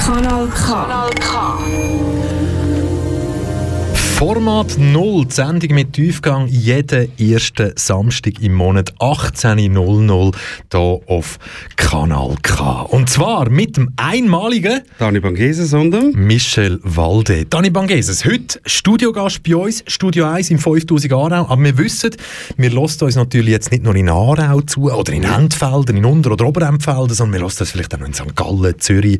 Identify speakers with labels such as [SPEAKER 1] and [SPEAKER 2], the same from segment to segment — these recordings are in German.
[SPEAKER 1] Kanal K. Kanal K.
[SPEAKER 2] Format 0, die Sendung mit Tiefgang, jeden ersten Samstag im Monat 18.00 hier auf Kanal K. Und zwar mit dem einmaligen
[SPEAKER 3] Dani Bangeses und dem
[SPEAKER 2] Michel Walde. Dani Bangeses, heute Studiogast bei uns, Studio 1 im 5000 Aarau. Aber wir wissen, wir hören uns natürlich jetzt nicht nur in Aarau zu oder in Endfelden, in Unter- oder Oberendfelden, sondern wir hören uns vielleicht auch in St. Gallen, Zürich,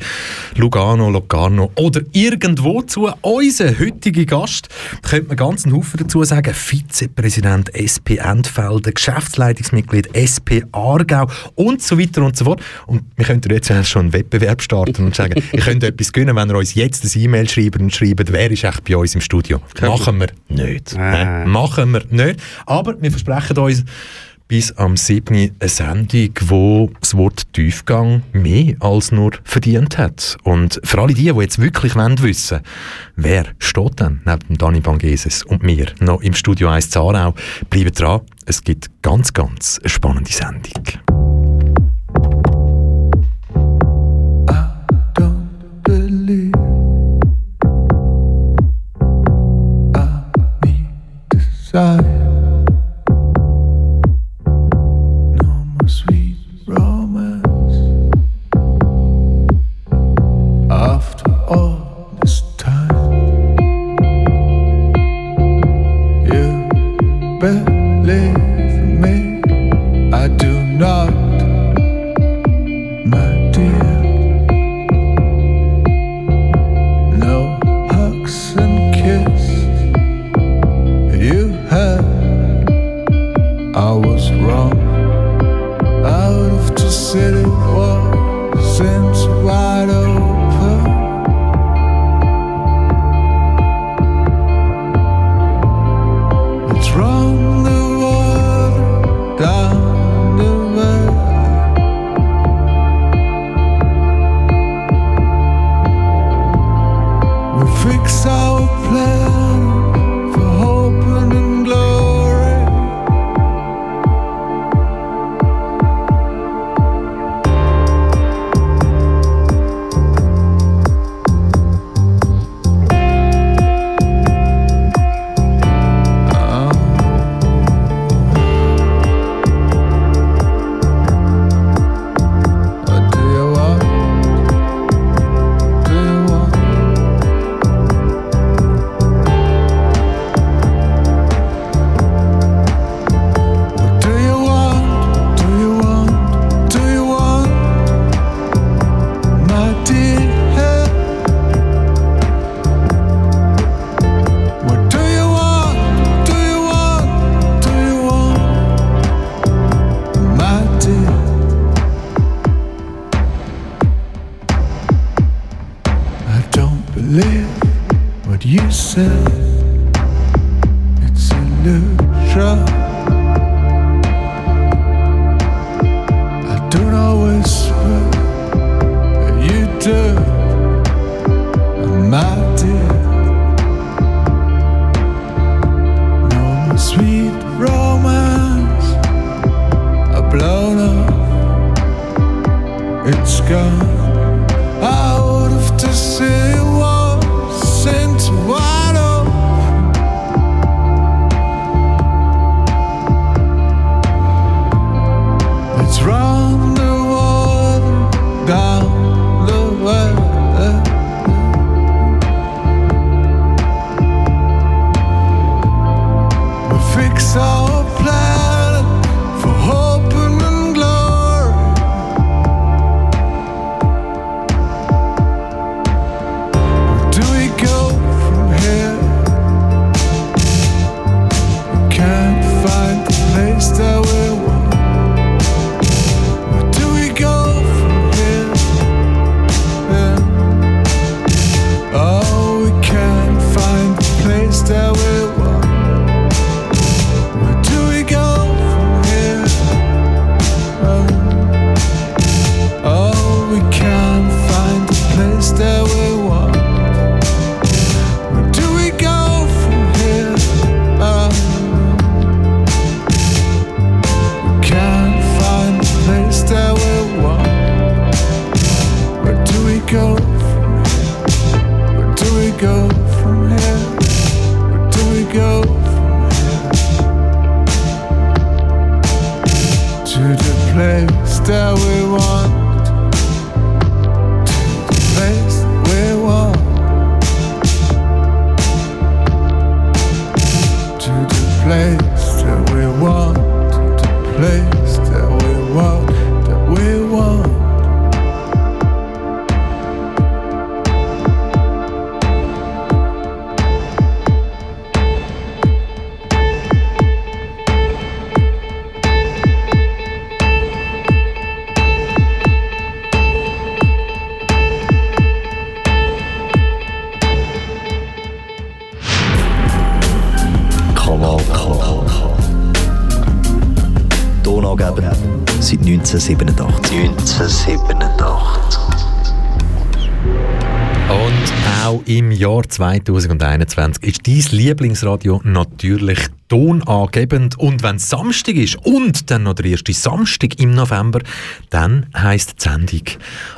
[SPEAKER 2] Lugano, Locarno oder irgendwo zu. Unser heutiger Gast könnte man ganz einen Haufen dazu sagen. Vizepräsident SP Endfelden, Geschäftsleitungsmitglied SP Aargau und so weiter und so fort. Und wir könnten jetzt schon einen Wettbewerb starten und sagen, ihr könnt etwas gewinnen, wenn ihr uns jetzt ein E-Mail schreibt und schreibt, wer ist echt bei uns im Studio. Machen wir nicht. Äh, machen wir nicht. Aber wir versprechen uns, bis am 7. eine Sendung, wo das Wort Tiefgang mehr als nur verdient hat. Und für alle die, die jetzt wirklich wollen wissen wer steht denn neben Dani Bangeses und mir noch im Studio 1 Zarau, bleiben dran. Es gibt ganz, ganz eine spannende Sendung.
[SPEAKER 4] don't romance. Are blown up. It's gone
[SPEAKER 2] 2021 ist dein Lieblingsradio natürlich tonangebend. Und wenn es Samstag ist und dann noch der erste Samstag im November, dann heisst die Sendung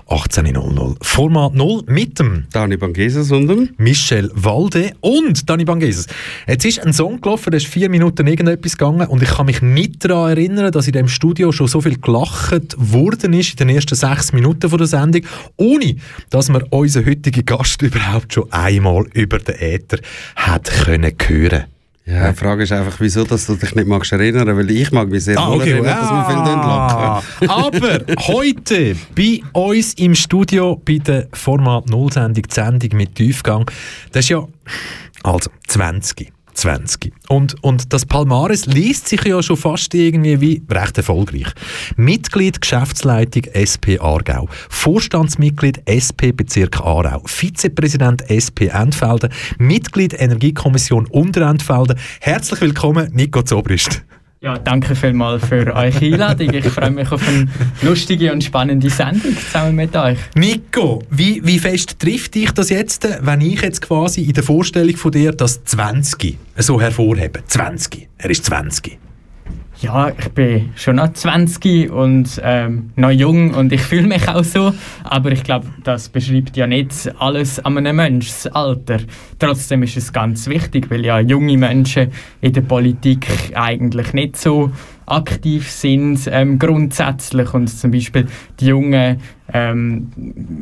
[SPEAKER 2] 18.00. Format 0 mit dem
[SPEAKER 5] Dani Bangeses und dem
[SPEAKER 2] Michel Walde und Dani Bangeses. Jetzt ist ein Song gelaufen, der ist vier Minuten irgendetwas gegangen und ich kann mich nicht daran erinnern, dass in dem Studio schon so viel gelacht worden ist in den ersten sechs Minuten von der Sendung, ohne dass man unseren heutigen Gast überhaupt schon einmal über den Äther hat können hören.
[SPEAKER 5] Ja, die Frage ist einfach, wieso dass du dich nicht magst erinnern, weil ich mag mich sehr
[SPEAKER 2] Ah, okay.
[SPEAKER 5] erinnern, dass wir viel
[SPEAKER 2] Ah. Aber heute bei uns im Studio bei der Format 0 Sendung, die Sendung mit Tiefgang, das ist ja also 20. 20. Und, und das Palmares liest sich ja schon fast irgendwie wie recht erfolgreich. Mitglied Geschäftsleitung SP Aargau, Vorstandsmitglied SP Bezirk Aarau, Vizepräsident SP Entfelden, Mitglied Energiekommission Unterentfelden. Herzlich willkommen, Nico Zobrist.
[SPEAKER 6] Ja, danke vielmals für eure Einladung. Ich freue mich auf eine lustige und spannende Sendung zusammen mit euch.
[SPEAKER 2] Nico, wie, wie fest trifft dich das jetzt, wenn ich jetzt quasi in der Vorstellung von dir das 20 so hervorhebe? 20. Er ist 20.
[SPEAKER 6] Ja, ich bin schon noch 20 und ähm, noch jung und ich fühle mich auch so. Aber ich glaube, das beschreibt ja nicht alles an einem Menschen, das Alter. Trotzdem ist es ganz wichtig, weil ja junge Menschen in der Politik eigentlich nicht so aktiv sind, ähm, grundsätzlich. Und zum Beispiel die Jungen, ähm,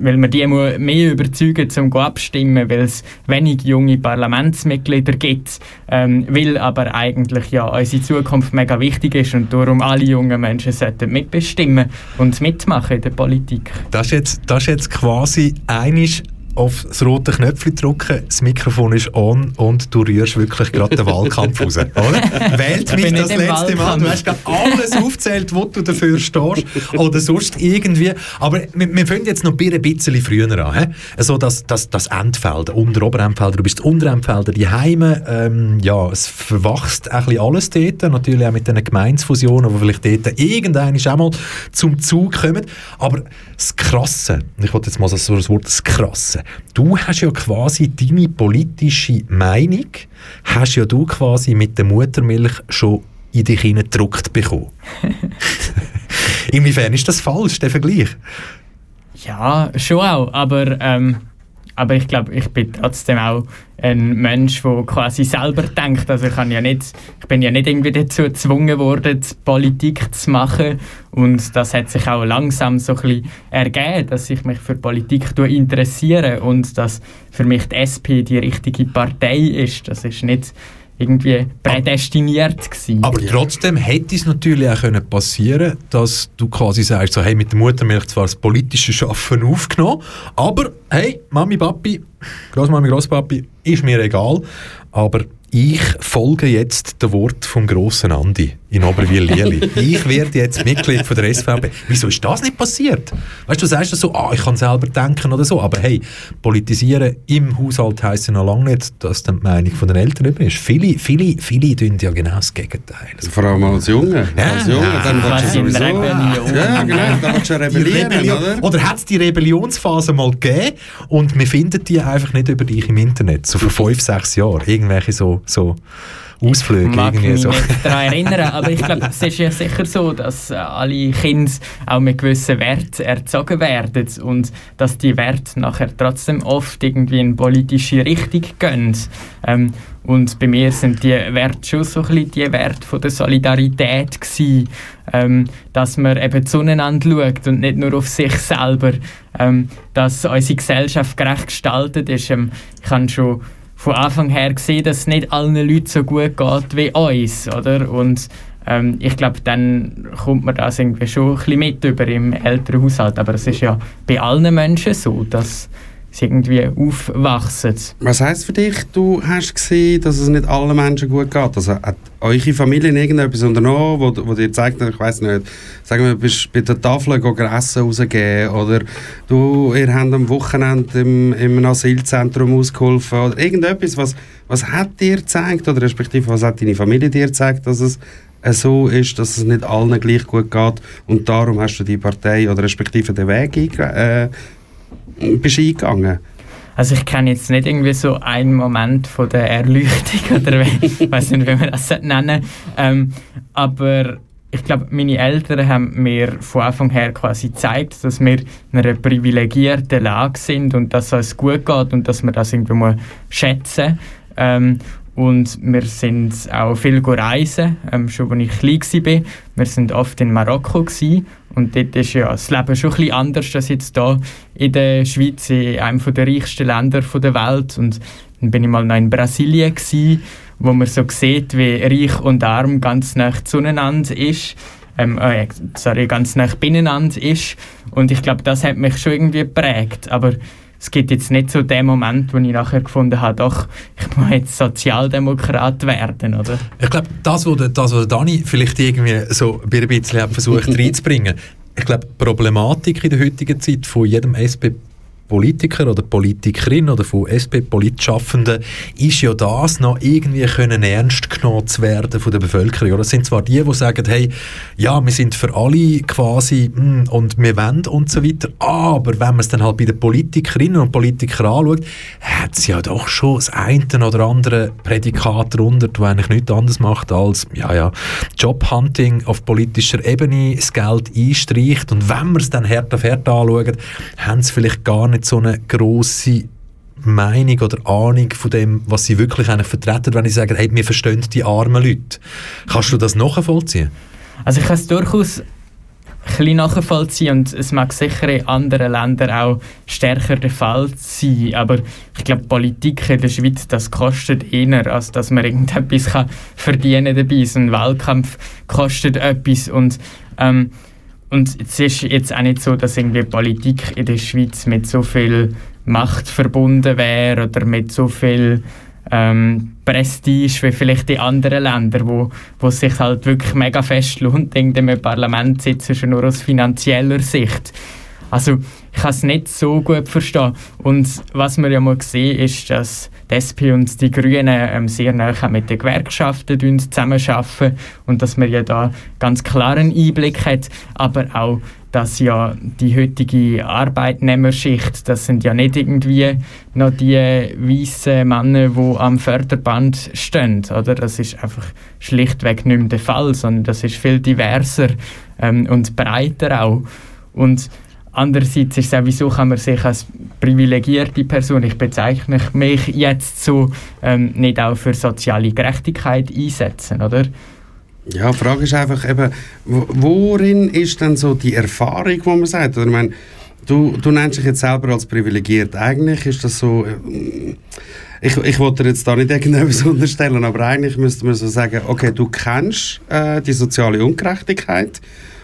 [SPEAKER 6] weil man die mehr überzeugen, um abstimmen, weil es wenig junge Parlamentsmitglieder gibt, ähm, weil aber eigentlich ja unsere Zukunft mega wichtig ist und darum alle jungen Menschen sollten mitbestimmen und mitmachen in der Politik.
[SPEAKER 2] Das ist jetzt, das ist jetzt quasi einisch auf das rote Knöpfchen drücken, das Mikrofon ist on und du rührst wirklich gerade den Wahlkampf raus, oder? Wählt mich das letzte Mal.
[SPEAKER 6] Wahlkampf.
[SPEAKER 2] Du hast gerade alles aufgezählt, wo du dafür stehst oder sonst irgendwie. Aber wir, wir fangen jetzt noch ein bisschen früher an. He? Also das, das, das Endfelder, Unter- Oberendfelder, du bist Unterendfelder, die Heime, ähm, ja, es verwachst ein bisschen alles dort, natürlich auch mit den Gemeinsfusionen, die vielleicht dort irgendein auch mal zum Zug kommen. Aber das Krasse, ich wollte jetzt mal so das Wort das Krasse, du hast ja quasi deine politische Meinung, hast ja du quasi mit der Muttermilch schon in dich hineingedruckt bekommen. Inwiefern ist das falsch, der Vergleich?
[SPEAKER 6] Ja, schon auch, aber, ähm, aber ich glaube, ich bin trotzdem auch ein Mensch, der quasi selber denkt. Also ich, kann ja nicht, ich bin ja nicht irgendwie dazu gezwungen worden, Politik zu machen und das hat sich auch langsam so ein bisschen ergeben, dass ich mich für Politik interessiere und dass für mich die SP die richtige Partei ist. Das ist nicht irgendwie prädestiniert gewesen.
[SPEAKER 2] Aber trotzdem hätte es natürlich auch können passieren dass du quasi sagst, so, hey, mit der Muttermilch zwar das politische Schaffen aufgenommen, aber hey, Mami, Papi, Großmami, Großpapi, ist mir egal, aber ich folge jetzt dem Wort vom grossen Andi in Oberwil-Lieli. ich werde jetzt Mitglied von der SVP. Wieso ist das nicht passiert? Weißt du, du sagst so, ah, ich kann selber denken oder so, aber hey, politisieren im Haushalt heisst ja noch lange nicht, dass dann die Meinung von den Eltern über ist. Viele, viele, viele tun ja genau das Gegenteil.
[SPEAKER 5] Also Vor allem als Junge.
[SPEAKER 2] Ja.
[SPEAKER 5] Als Junge, dann willst du sowieso...
[SPEAKER 6] Rebellion.
[SPEAKER 5] Ja, genau, dann willst du ja
[SPEAKER 2] Die
[SPEAKER 5] rebellieren,
[SPEAKER 2] Rebellion-
[SPEAKER 5] oder?
[SPEAKER 2] Oder hat es die Rebellionsphase mal gegeben und wir finden die einfach nicht über dich im Internet, so vor fünf, sechs Jahren, irgendwelche so, so Ausflüge.
[SPEAKER 6] mag
[SPEAKER 2] irgendwie
[SPEAKER 6] mich
[SPEAKER 2] so.
[SPEAKER 6] nicht daran erinnern, aber ich glaube, es ist ja sicher so, dass äh, alle Kinder auch mit gewissen Werten erzogen werden und dass die Werte nachher trotzdem oft irgendwie in politische Richtung gehen. Ähm, Und bei mir sind die Werte schon so ein bisschen die Werte von der Solidarität gewesen, ähm, dass man eben zueinander schaut und nicht nur auf sich selber, ähm, dass unsere Gesellschaft gerecht gestaltet ist. Ähm, ich habe schon von Anfang her gesehen, dass es nicht allen Leuten so gut geht wie uns, oder? Und ähm, ich glaube, dann kommt man das irgendwie schon ein bisschen mit über im älteren Haushalt. Aber es ist ja bei allen Menschen so, dass sie irgendwie aufwachsen.
[SPEAKER 5] Was heisst für dich, du hast gesehen, dass es nicht allen Menschen gut geht? Also hat eure Familie irgendetwas unternommen, wo, wo dir zeigt, ich weiß nicht, sagen wir, bist bei der Tafel Essen rausgeben oder du, ihr habt am Wochenende im, im Asylzentrum ausgeholfen oder irgendetwas, was, was hat dir gezeigt oder respektive was hat deine Familie dir gezeigt, dass es so ist, dass es nicht allen gleich gut geht und darum hast du die Partei oder respektive den Weg äh, bist eingegangen?
[SPEAKER 6] Also ich kenne jetzt nicht irgendwie so einen Moment von der Erleuchtung oder ich weiß nicht, wie man das nennen ähm, aber ich glaube, meine Eltern haben mir von Anfang her quasi gezeigt, dass wir in einer privilegierten Lage sind und dass es gut geht und dass man das irgendwie mal schätzen ähm, und wir sind auch viel reisen, ähm, schon als ich klein war. Wir sind oft in Marokko gewesen, und dort ist ja das Leben schon bisschen anders als jetzt hier in der Schweiz, in einem der reichsten Länder der Welt. Und dann bin ich mal noch in Brasilien gewesen, wo man so sieht, wie reich und arm ganz nah zueinander ist. Ähm, äh, sorry, ganz nah beieinander ist. Und ich glaube, das hat mich schon irgendwie geprägt. Aber es gibt jetzt nicht so den Moment, wo ich nachher gefunden habe, doch, ich muss jetzt Sozialdemokrat werden, oder?
[SPEAKER 2] Ich glaube, das, was das, was Dani vielleicht irgendwie so ein bisschen versucht reinzubringen, ich glaube, die Problematik in der heutigen Zeit von jedem SP Politiker oder Politikerin oder von SP-Politschaffenden ist ja das noch irgendwie können ernst genommen zu werden von der Bevölkerung. Oder? Es sind zwar die, die sagen, hey, ja, wir sind für alle quasi mm, und wir wollen und so weiter, aber wenn man es dann halt bei den Politikerinnen und Politikern anschaut, hat es ja doch schon das eine oder andere Prädikat darunter, das eigentlich nichts anderes macht als, ja, ja, Jobhunting auf politischer Ebene, das Geld einstreicht und wenn man es dann Herd auf Herd anschaut, haben sie vielleicht gar nicht nicht so eine grosse Meinung oder Ahnung von dem, was sie wirklich vertreten, wenn sie sagen, hey, wir verstehen die armen Leute. Kannst du das nachvollziehen?
[SPEAKER 6] Also ich kann es durchaus ein nachvollziehen und es mag sicher in anderen Ländern auch stärker der Fall sein, aber ich glaube, Politik in der Schweiz, das kostet eher, als dass man irgendetwas kann verdienen dabei. So ein Wahlkampf kostet etwas und ähm, und es ist jetzt auch nicht so, dass irgendwie Politik in der Schweiz mit so viel Macht verbunden wäre oder mit so viel ähm, Prestige wie vielleicht die anderen Länder, wo, wo es sich halt wirklich mega fest lohnt, in dem Parlament sitzen, schon nur aus finanzieller Sicht. Also ich kann es nicht so gut verstehen. Und was wir ja mal sehen, ist, dass die SP und die Grünen ähm, sehr nah mit den Gewerkschaften zusammenarbeiten und dass man ja da ganz klaren Einblick hat, aber auch dass ja die heutige Arbeitnehmerschicht, das sind ja nicht irgendwie noch die weißen Männer, die am Förderband stehen, oder? Das ist einfach schlichtweg nicht mehr der Fall, sondern das ist viel diverser ähm, und breiter auch. Und Andererseits ist es auch, wieso kann man sich als privilegierte Person, ich bezeichne mich jetzt so, ähm, nicht auch für soziale Gerechtigkeit einsetzen, oder?
[SPEAKER 5] Ja, die Frage ist einfach eben, worin ist denn so die Erfahrung, wo man sagt, oder? Ich meine, du, du nennst dich jetzt selber als privilegiert, eigentlich ist das so, äh, ich, ich wollte dir jetzt da nicht irgendetwas unterstellen, aber eigentlich müsste man so sagen, okay, du kennst äh, die soziale Ungerechtigkeit,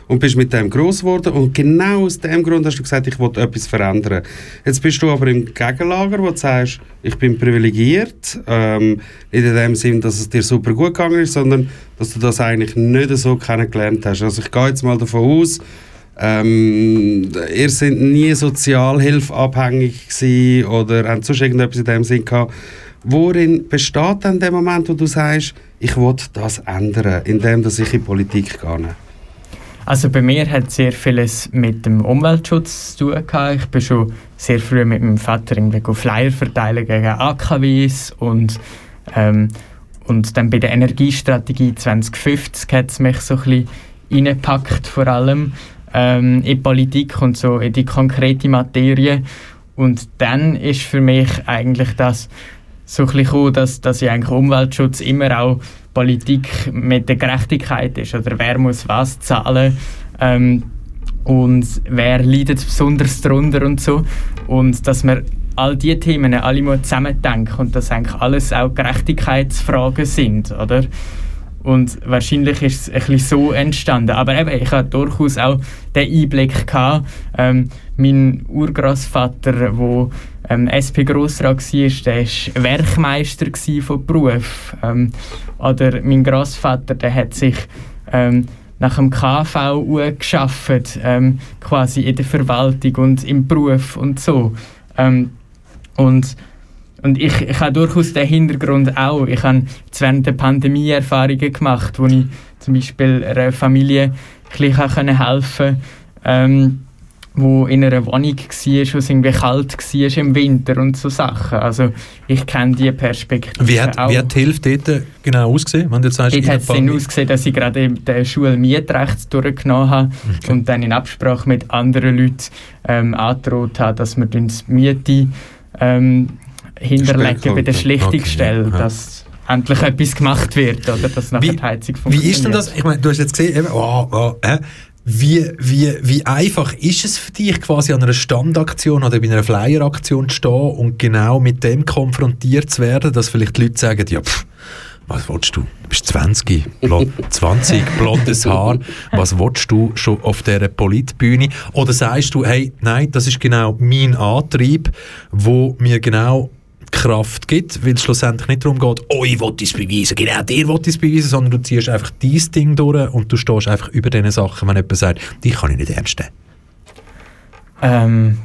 [SPEAKER 5] und bist mit dem groß geworden und genau aus dem Grund hast du gesagt, ich will etwas verändern. Jetzt bist du aber im Gegenlager, wo du sagst, ich bin privilegiert, ähm, nicht in dem Sinn, dass es dir super gut gegangen ist, sondern dass du das eigentlich nicht so kennengelernt hast. Also ich gehe jetzt mal davon aus, ähm, ihr seid nie sozialhilfeabhängig gewesen oder habt sonst irgendetwas in dem Sinn gehabt. Worin besteht dann der Moment, wo du sagst, ich will das ändern, indem dass ich in Politik gehe?
[SPEAKER 6] Also bei mir hat sehr vieles mit dem Umweltschutz zu tun gehabt. Ich bin schon sehr früh mit meinem Vater irgendwie Flyer verteilen gegen AKWs und ähm, und dann bei der Energiestrategie 2050 hat es mich so ein bisschen reingepackt, vor allem ähm, in Politik und so in die konkrete Materie. Und dann ist für mich eigentlich das so ein dass, dass ja eigentlich Umweltschutz immer auch Politik mit der Gerechtigkeit ist oder wer muss was zahlen ähm, und wer leidet besonders darunter und so und dass man all diese Themen alle mal zusammendenken und dass eigentlich alles auch Gerechtigkeitsfragen sind, oder? Und wahrscheinlich ist es ein bisschen so entstanden. Aber eben, ich hatte durchaus auch den Einblick gehabt. Ähm, mein Urgroßvater, der ähm, SP-Grossrat war, der war Werkmeister von Beruf. Ähm, oder mein Großvater, der hat sich ähm, nach dem KV geschafft, ähm, quasi in der Verwaltung und im Beruf und so. Ähm, und und ich, ich habe durchaus den Hintergrund auch. Ich habe während der Pandemie Erfahrungen gemacht, wo ich zum Beispiel einer Familie ein helfen konnte, ähm, wo in einer Wohnung war, wo es irgendwie kalt war im Winter und so Sachen. Also ich kenne diese Perspektive
[SPEAKER 2] wie hat,
[SPEAKER 6] auch.
[SPEAKER 2] Wie hat die Hilfe dort genau ausgesehen? Wenn du jetzt sagst,
[SPEAKER 6] Dort hat es dann ausgesehen, dass ich gerade in der Schule Mietrecht durchgenommen habe und dann in Absprache mit anderen Leuten ähm, angedroht habe, dass wir die Miete ähm, hinterlegen bei der. Schlichtungsstelle,
[SPEAKER 2] Okay,
[SPEAKER 6] dass endlich etwas gemacht wird oder dass nachher
[SPEAKER 2] Wie-
[SPEAKER 6] die Heizung
[SPEAKER 2] Wie
[SPEAKER 6] funktioniert.
[SPEAKER 2] ist denn das? Ich meine, du hast jetzt gesehen, eben, oh, oh, hä? Wie, wie, wie einfach ist es für dich, quasi an einer Standaktion oder bei einer Flyeraktion zu stehen und genau mit dem konfrontiert zu werden, dass vielleicht die Leute sagen, ja, pff, was willst du? Du bist 20, blond, 20, blondes Haar. Was willst du schon auf dieser Politbühne? Oder sagst du, hey, nein, das ist genau mein Antrieb, wo mir genau Kraft gibt, weil es schlussendlich nicht darum geht, oh, ich will es beweisen, genau dir will es beweisen, sondern du ziehst einfach dein Ding durch und du stehst einfach über diesen Sachen, wenn jemand sagt, dich kann ich nicht ernst nehmen.
[SPEAKER 6] Ähm,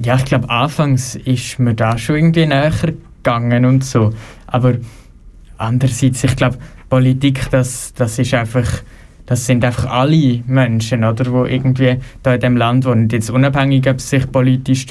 [SPEAKER 6] ja, ich glaube, anfangs ist mir da schon irgendwie näher gegangen und so. Aber andererseits, ich glaube, Politik, das, das ist einfach, das sind einfach alle Menschen, oder, die irgendwie da in dem Land wohnen. Jetzt unabhängig, ob sie sich politisch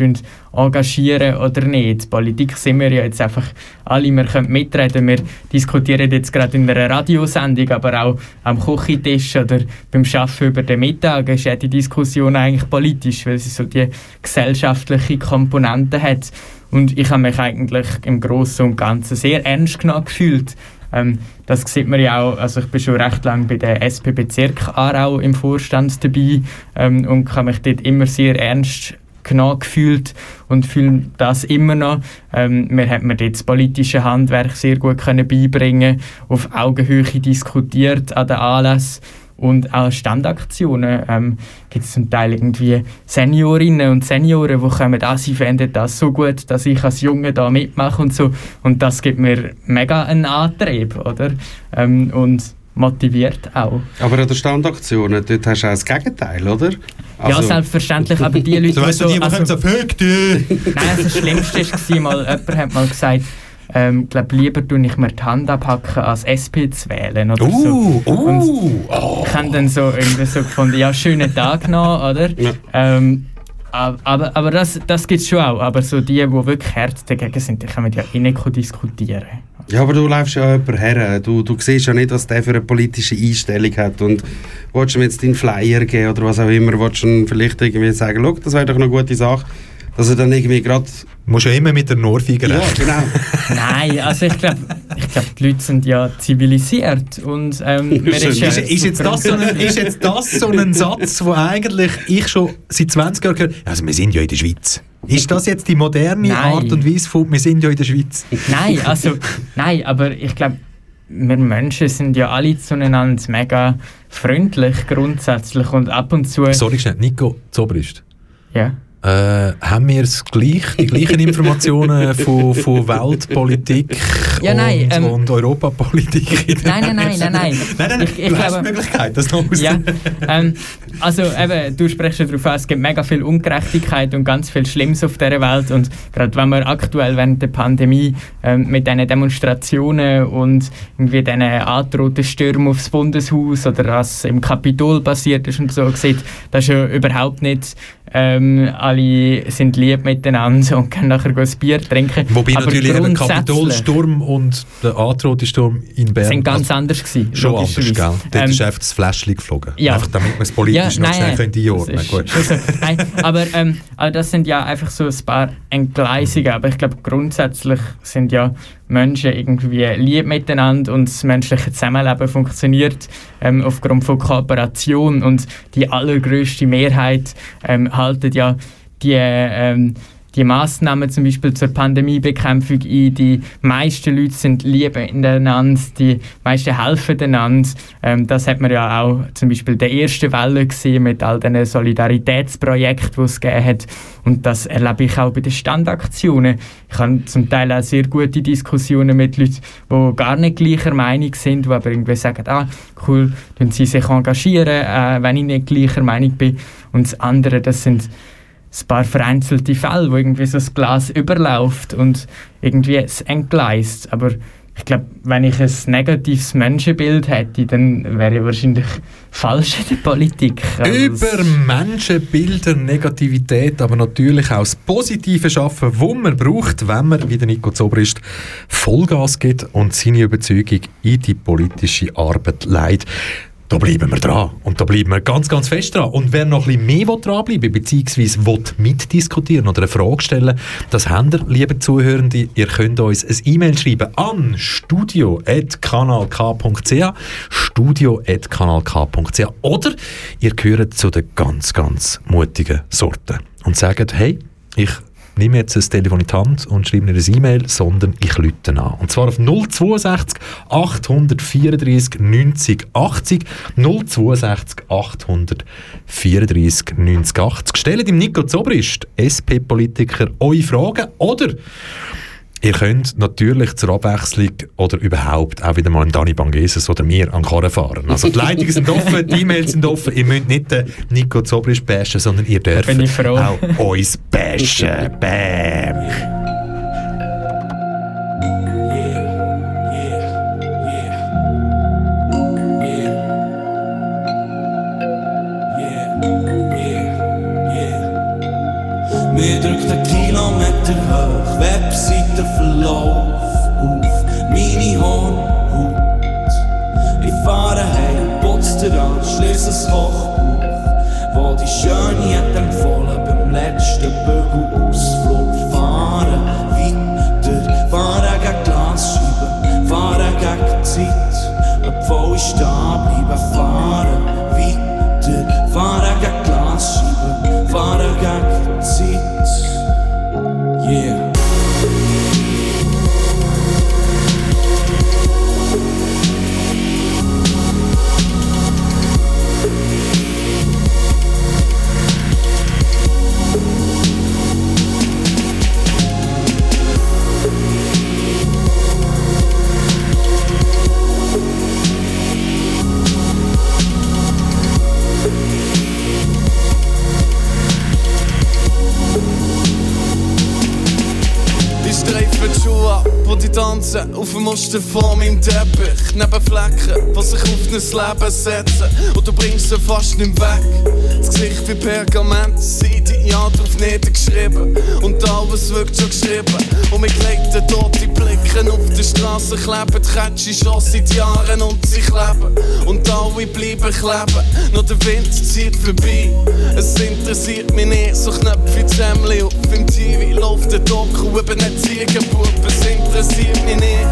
[SPEAKER 6] engagieren oder nicht. Politik sind wir ja jetzt einfach alle, wir können mitreden. Wir diskutieren jetzt gerade in einer Radiosendung, aber auch am Küchentisch oder beim Arbeiten über den Mittag ist ja die Diskussion eigentlich politisch, weil sie so die gesellschaftliche Komponente hat. Und ich habe mich eigentlich im Großen und Ganzen sehr ernst genommen gefühlt. Ähm, das sieht man ja auch, also ich bin schon recht lange bei der SP Bezirk Aarau im Vorstand dabei ähm, und habe mich dort immer sehr ernst genommen gefühlt und fühle das immer noch. Ähm, mir hat mir dort das politische Handwerk sehr gut können beibringen, auf Augenhöhe diskutiert an den Anlässen und auch Standaktionen ähm, gibt es zum Teil irgendwie Seniorinnen und Senioren, die kommen, ah, sie fänden das so gut, dass ich als Junge da mitmache und so. Und das gibt mir mega einen Antrieb, oder? Ähm, und motiviert auch.
[SPEAKER 5] Aber an den Standaktionen, dort hast du auch das Gegenteil, oder?
[SPEAKER 6] ja,
[SPEAKER 5] Also-
[SPEAKER 6] selbstverständlich, aber die Leute,
[SPEAKER 2] So, weißt du, die, die
[SPEAKER 6] also-
[SPEAKER 2] so, «Fick dich!»
[SPEAKER 6] Nein, also das Schlimmste war mal, jemand hat mal gesagt, ähm, glaub, lieber tue ich mir die Hand abhacken, als SP zu wählen oder
[SPEAKER 2] Uh,
[SPEAKER 6] so.
[SPEAKER 2] uh, oh.
[SPEAKER 6] Ich habe dann so irgendwie so gefunden, ja, schönen Tag noch, oder?
[SPEAKER 5] Ja.
[SPEAKER 6] Ähm, ab- aber, aber das, das gibt es schon auch. Aber so die, die wirklich hart dagegen sind, die können ja eh nicht diskutieren.
[SPEAKER 5] Ja, aber du läufst ja jemand her. Du, du siehst ja nicht, was der für eine politische Einstellung hat. Und willst du ihm jetzt deinen Flyer geben oder was auch immer, willst du ihm vielleicht irgendwie sagen, «Schau, das wäre doch eine gute Sache, dass er dann irgendwie gerade...
[SPEAKER 2] Musst ja immer mit der Norweger
[SPEAKER 5] Ja, genau.
[SPEAKER 6] Nein, also ich glaube, ich glaub, die Leute sind ja zivilisiert. Und ähm,
[SPEAKER 5] Schön.
[SPEAKER 6] ist, ja
[SPEAKER 2] Ist, ist, jetzt das so ein, ist jetzt das so ein Satz, wo eigentlich ich schon seit 20 Jahren gehört Also wir sind ja in der Schweiz. Ist das jetzt die moderne
[SPEAKER 6] Nein.
[SPEAKER 2] Art und Weise von «Wir sind ja in der Schweiz»?
[SPEAKER 6] Nein, also, nein, aber ich glaube, wir Menschen sind ja alle zueinander mega freundlich grundsätzlich und ab und zu.
[SPEAKER 2] Sorry, schnell, Nico Zobrist.
[SPEAKER 6] Ja.
[SPEAKER 2] Äh, haben wir das gleich, die gleichen Informationen von, von Weltpolitik
[SPEAKER 6] Ja, nein,
[SPEAKER 2] und,
[SPEAKER 6] ähm,
[SPEAKER 2] und Europapolitik? in der
[SPEAKER 6] Nein, nein, nein, nein, nein.
[SPEAKER 2] Nein, nein,
[SPEAKER 6] Ich- ich
[SPEAKER 2] du hast
[SPEAKER 6] glaube-
[SPEAKER 2] die Möglichkeit, das noch aus.
[SPEAKER 6] Ja, ähm, also eben, du sprichst ja darauf an, es gibt mega viel Ungerechtigkeit und ganz viel Schlimmes auf dieser Welt und gerade wenn wir aktuell während der Pandemie ähm, mit diesen Demonstrationen und irgendwie diesen androhten Stürmen aufs Bundeshaus oder was im Kapitol passiert ist und so sieht, das ist ja überhaupt nicht ähm, alle sind lieb miteinander und können nachher ein Bier trinken.
[SPEAKER 2] Wobei
[SPEAKER 6] Aber
[SPEAKER 2] natürlich
[SPEAKER 6] grundsätzlich
[SPEAKER 2] Kapitolsturm und der angedrohte Sturm in Bern
[SPEAKER 6] sind ganz
[SPEAKER 2] also
[SPEAKER 6] anders gewesen.
[SPEAKER 2] schon anders, gell? Dort
[SPEAKER 6] Ähm,
[SPEAKER 2] ist einfach das Fläschchen geflogen.
[SPEAKER 6] ja.
[SPEAKER 2] Einfach damit man es politisch noch schnell könnte einordnen könnte.
[SPEAKER 6] Nein, aber, ähm, aber das sind ja einfach so ein paar Entgleisungen. Aber ich glaube, grundsätzlich sind ja Menschen irgendwie lieb miteinander und das menschliche Zusammenleben funktioniert ähm, aufgrund von Kooperation. Und die allergrößte Mehrheit ähm, halten ja die ähm, die Massnahmen zum Beispiel zur Pandemiebekämpfung ein. Die meisten Leute sind lieb miteinander, die meisten helfen einander. Ähm, das hat man ja auch zum Beispiel der ersten Welle gesehen mit all den Solidaritätsprojekten, die es gegeben hat. Und das erlebe ich auch bei den Standaktionen. Ich habe zum Teil auch sehr gute Diskussionen mit Leuten, die gar nicht gleicher Meinung sind, die aber irgendwie sagen, ah, cool, tun sie sich engagieren, äh, wenn ich nicht gleicher Meinung bin. Und das andere, das sind ein paar vereinzelte Fälle, wo irgendwie so das Glas überläuft und irgendwie es entgleist. Aber ich glaube, wenn ich ein negatives Menschenbild hätte, dann wäre ich wahrscheinlich falsch in der Politik. Also
[SPEAKER 2] Über Menschenbilder, Negativität, aber natürlich auch das Positive schaffen, wo man braucht, wenn man, wie der Nico Zobrist, Vollgas gibt und seine Überzeugung in die politische Arbeit leitet. Da bleiben wir dran. Und da bleiben wir ganz, ganz fest dran. Und wer noch ein bisschen mehr dranbleiben beziehungsweise will mitdiskutieren oder eine Frage stellen, das habt ihr, liebe Zuhörende. Ihr könnt uns ein E-Mail schreiben an studio.kanalk.ch studio.kanalk.ch oder ihr gehört zu den ganz, ganz mutigen Sorten und sagt, hey, ich nehme jetzt das Telefon in die Hand und schreibe nicht eine E-Mail, sondern ich lüte an. Und zwar auf 062 834 90 80 062 834 90 80. Stellt dem Nico Zobrist, SP-Politiker, eure Fragen oder Ihr könnt natürlich zur Abwechslung oder überhaupt auch wieder mal einen Dani Bangeses oder mir an den Karren fahren. Also die Leitungen sind offen, die E-Mails sind offen. Ihr müsst nicht den Nico Zobrist bashen, sondern ihr dürft auch uns bashen. Bam!
[SPEAKER 7] Mir drückt ein Kilometer hoch, Webseitenverlauf auf. Meine Hornhaut. Ich fahre heim, putz dir an, schließ das Kochbuch, wo die Schöne hat empfohlen Muster von meinem Teppich. Neben Flecken, die sich auf ein Leben setzen. Und du bringst sie fast nicht weg. Das Gesicht wie Pergament, Seite ja drauf niedergeschrieben. Und alles wirkt schon geschrieben. Und wir gleiten dort die Blicken auf der Straße kleben. Die Kätsche schon seit Jahren und sie kleben. Und alle bleiben kleben. Nur der Wind zieht vorbei. Es interessiert mich nicht, so Knöpfe Zämmli auf im TV läuft der Doku über einen Ziegenbub. Es interessiert mich nicht.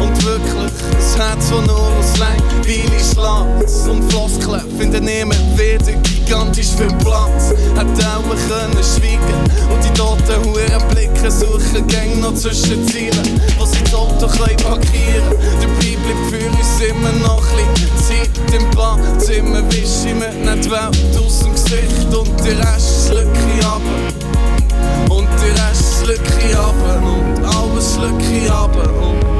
[SPEAKER 7] Und wirklich, das Herz, das nur aus Langweile schlägt. Und Floskeln finden niemand wieder gigantisch viel Platz. Hätte auch können schweigen und die toten Huren Blicke suchen gäng noch zwischen Zielen, wo sie das Auto können parkieren Dabei bleibt für uns immer noch ein Zeit im Badzimmer. Wische mir nicht die Welt aus dem Gesicht und der Rest schluck ich ab. Und der Rest schluck ich ab und alles schluck ich ab.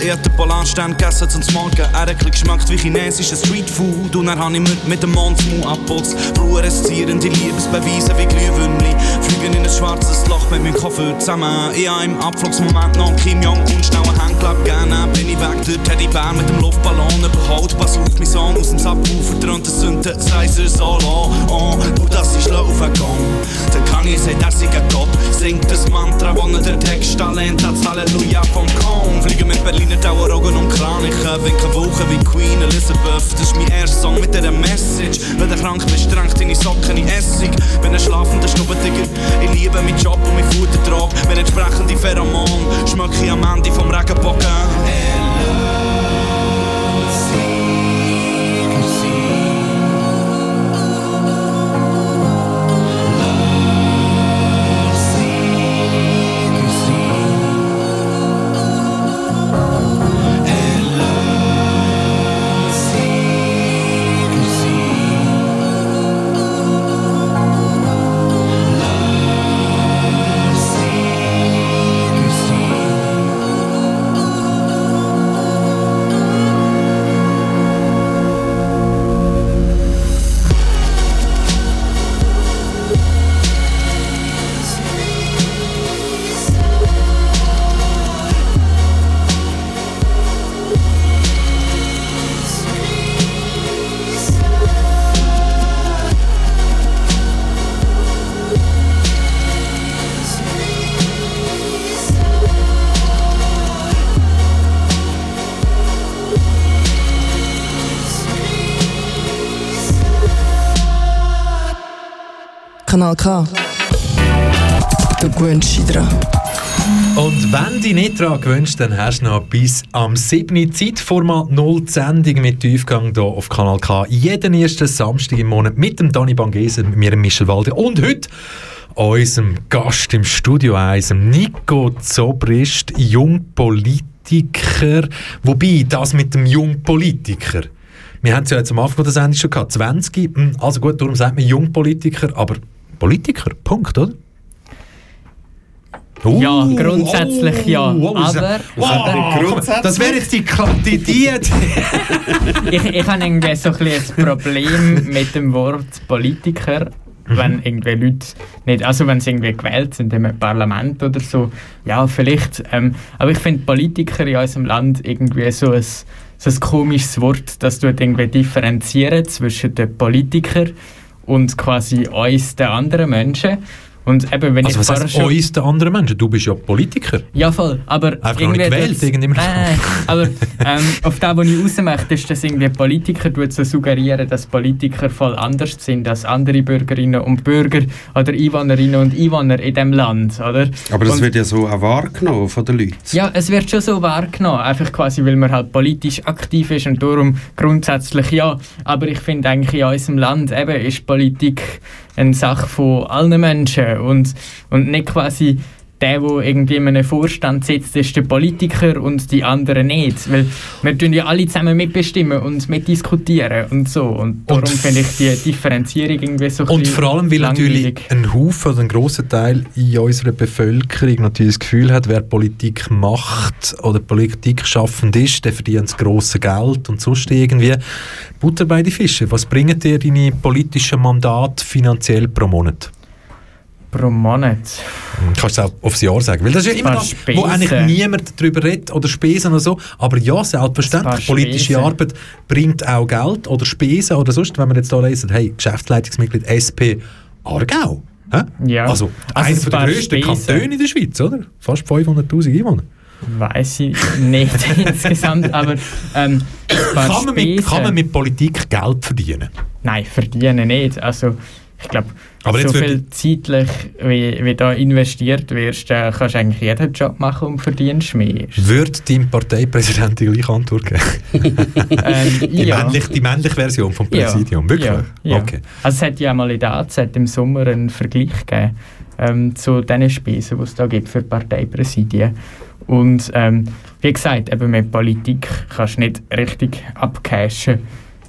[SPEAKER 7] Ich hab den Polarstern gegessen zum Morgen. Er hat geschmeckt wie chinesisches Streetfood. Und dann hab ich mit, dem Mondsmau abputzt. Fluoreszierende Liebesbeweise wie Glühwürmli. Fliegen in ein schwarzes Loch mit meinem Koffer zusammen. Ich hab im Abflugsmoment noch Kim Jong-un schnell Handklapp gegeben. Bin ich weg, der Teddybär mit dem Luftballon überholt. Pass auf, mein Song aus dem Subwoofer und der Synthesizer solo. Oh, du, das ist Laufengang. Kann ich sagen, er sei ein Gott. Singt das Mantra, wo er der Text hat. Das Halleluja vom Kong. Fliegen mit Berliner Daueraugen und Kranichen. Winken Wochen wie Queen Elizabeth. Das ist mein erster Song mit dieser Message. Wenn du krank bist, tränkt deine Socken in Essig. Bin ein schlafender Schnubbentiger. Ich liebe meinen Job und meinen Futtertrag. Wenn entsprechende Pheromon schmecke ich am Ende vom Regenbogen.
[SPEAKER 8] provocando Kanal K. Du gewöhnst dich dran.
[SPEAKER 2] Und wenn du dich nicht daran gewöhnst, dann hast du noch bis am 7. Zeitformat 0 die Sendung mit Tiefgang hier auf Kanal K. Jeden ersten Samstag im Monat mit dem Dani mit mir, Michel Walde. Und heute unserem Gast im Studio 1, dem Nico Zobrist, Jungpolitiker. Wobei, das mit dem Jungpolitiker, wir haben es ja jetzt am Anfang der Sendung schon gehabt, 20, hm, also gut, darum sagt man Jungpolitiker, aber Politiker, Punkt, oder? Uh,
[SPEAKER 6] Ja, grundsätzlich ja.
[SPEAKER 2] oh, das-
[SPEAKER 6] Aber,
[SPEAKER 2] Wow,
[SPEAKER 6] aber
[SPEAKER 2] das wäre jetzt die, die, die,
[SPEAKER 6] ich, ich habe irgendwie so ein ein Problem mit dem Wort Politiker, wenn irgendwie Leute nicht, also wenn sie irgendwie gewählt sind im Parlament oder so, ja, vielleicht. Ähm, aber ich finde Politiker in unserem Land irgendwie so ein, so ein komisches Wort, das tut irgendwie differenzieren zwischen den Politikern und quasi uns, den anderen Menschen. Und eben, wenn
[SPEAKER 2] Also
[SPEAKER 6] ich
[SPEAKER 2] was heißt uns, der anderen Menschen? Du bist ja Politiker.
[SPEAKER 6] ja, voll. Aber
[SPEAKER 2] Einfach noch nicht gewählt, irgendwie.
[SPEAKER 6] Nein, aber ähm, auf das, was ich raus möchte, ist, dass irgendwie Politiker so suggerieren, dass Politiker voll anders sind als andere Bürgerinnen und Bürger oder Einwohnerinnen und Einwohner in diesem Land, oder?
[SPEAKER 5] Aber das
[SPEAKER 6] und,
[SPEAKER 5] wird ja so auch wahrgenommen von den Leuten.
[SPEAKER 6] ja, es wird schon so wahrgenommen, einfach quasi, weil man halt politisch aktiv ist und darum grundsätzlich ja. Aber ich finde eigentlich in unserem Land eben ist Politik eine Sache von allen Menschen und, und nicht quasi der, der irgendwie in einem Vorstand sitzt, ist der Politiker und die anderen nicht. Weil wir tun ja alle zusammen mitbestimmen und mitdiskutieren und so. Und darum finde ich die Differenzierung irgendwie so
[SPEAKER 2] Und vor allem, weil natürlich ein Haufen oder ein grosser Teil in unserer Bevölkerung natürlich das Gefühl hat, wer Politik macht oder Politik schaffend ist, der verdient das grosse Geld und sonst irgendwie Butter bei die Fische. Was bringen dir deine politischen Mandate finanziell pro Monat?
[SPEAKER 6] Pro Monat.
[SPEAKER 2] Kannst du es auch aufs Jahr sagen? Weil das ist ja immer das, wo eigentlich niemand darüber redet oder Spesen oder so. Aber ja, selbstverständlich, politische. Arbeit bringt auch Geld oder Spesen oder sonst, wenn man jetzt da lesen, hey, Geschäftsleitungsmitglied SP Aargau. Hä?
[SPEAKER 6] Ja.
[SPEAKER 2] Also,
[SPEAKER 6] Also
[SPEAKER 2] einer
[SPEAKER 6] ein
[SPEAKER 2] der grössten. Kantone in der Schweiz, oder? Fast 500'000 Einwohner.
[SPEAKER 6] Weiß ich nicht insgesamt, aber ähm,
[SPEAKER 2] Kann man, mit, kann man mit Politik Geld verdienen?
[SPEAKER 6] Nein, verdienen nicht. Also, ich glaube,
[SPEAKER 2] Aber
[SPEAKER 6] so viel zeitlich, wie, wie da investiert wirst, äh, kannst du eigentlich jeden Job machen und verdienst mehr.
[SPEAKER 2] Würde dein Parteipräsident die gleiche Antwort geben?
[SPEAKER 6] ähm,
[SPEAKER 2] Die,
[SPEAKER 6] ja.
[SPEAKER 2] männliche, die männliche Version vom Präsidium, wirklich?
[SPEAKER 6] Ja, ja.
[SPEAKER 2] Okay.
[SPEAKER 6] Also es hat ja mal in der AZ im Sommer einen Vergleich gegeben ähm, zu den Spesen, die es da gibt für Parteipräsidien. Und ähm, wie gesagt, eben mit Politik kannst du nicht richtig abcashen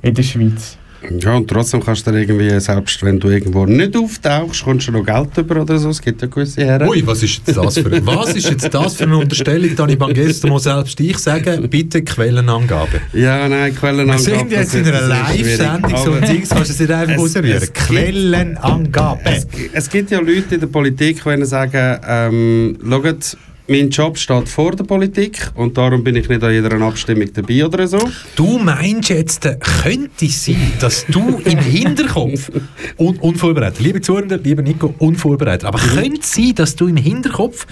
[SPEAKER 6] in der Schweiz.
[SPEAKER 5] Ja, und trotzdem kannst du irgendwie, selbst wenn du irgendwo nicht auftauchst, kommst du noch Geld über oder so. Es gibt ja gewisse Herren.
[SPEAKER 2] Ui, was ist jetzt das für, was ist jetzt das für eine Unterstellung, Dani? Du musst selbst ich sagen, bitte Quellenangabe.
[SPEAKER 5] Ja, nein, Quellenangabe.
[SPEAKER 2] Wir sind jetzt in einer Live-Sendung, so ein Ding kannst du es nicht einfach ausrühren. Quellenangabe.
[SPEAKER 5] Es, es gibt ja Leute in der Politik, die sagen, ähm, schaut, mein Job steht vor der Politik und darum bin ich nicht an jeder Abstimmung dabei oder so.
[SPEAKER 2] Du meinst jetzt, äh, könnte es sein, dass du im Hinterkopf, un unvorbereitet, liebe Zuhörer, lieber Nico, unvorbereitet, aber könnte es sein, dass du im Hinterkopf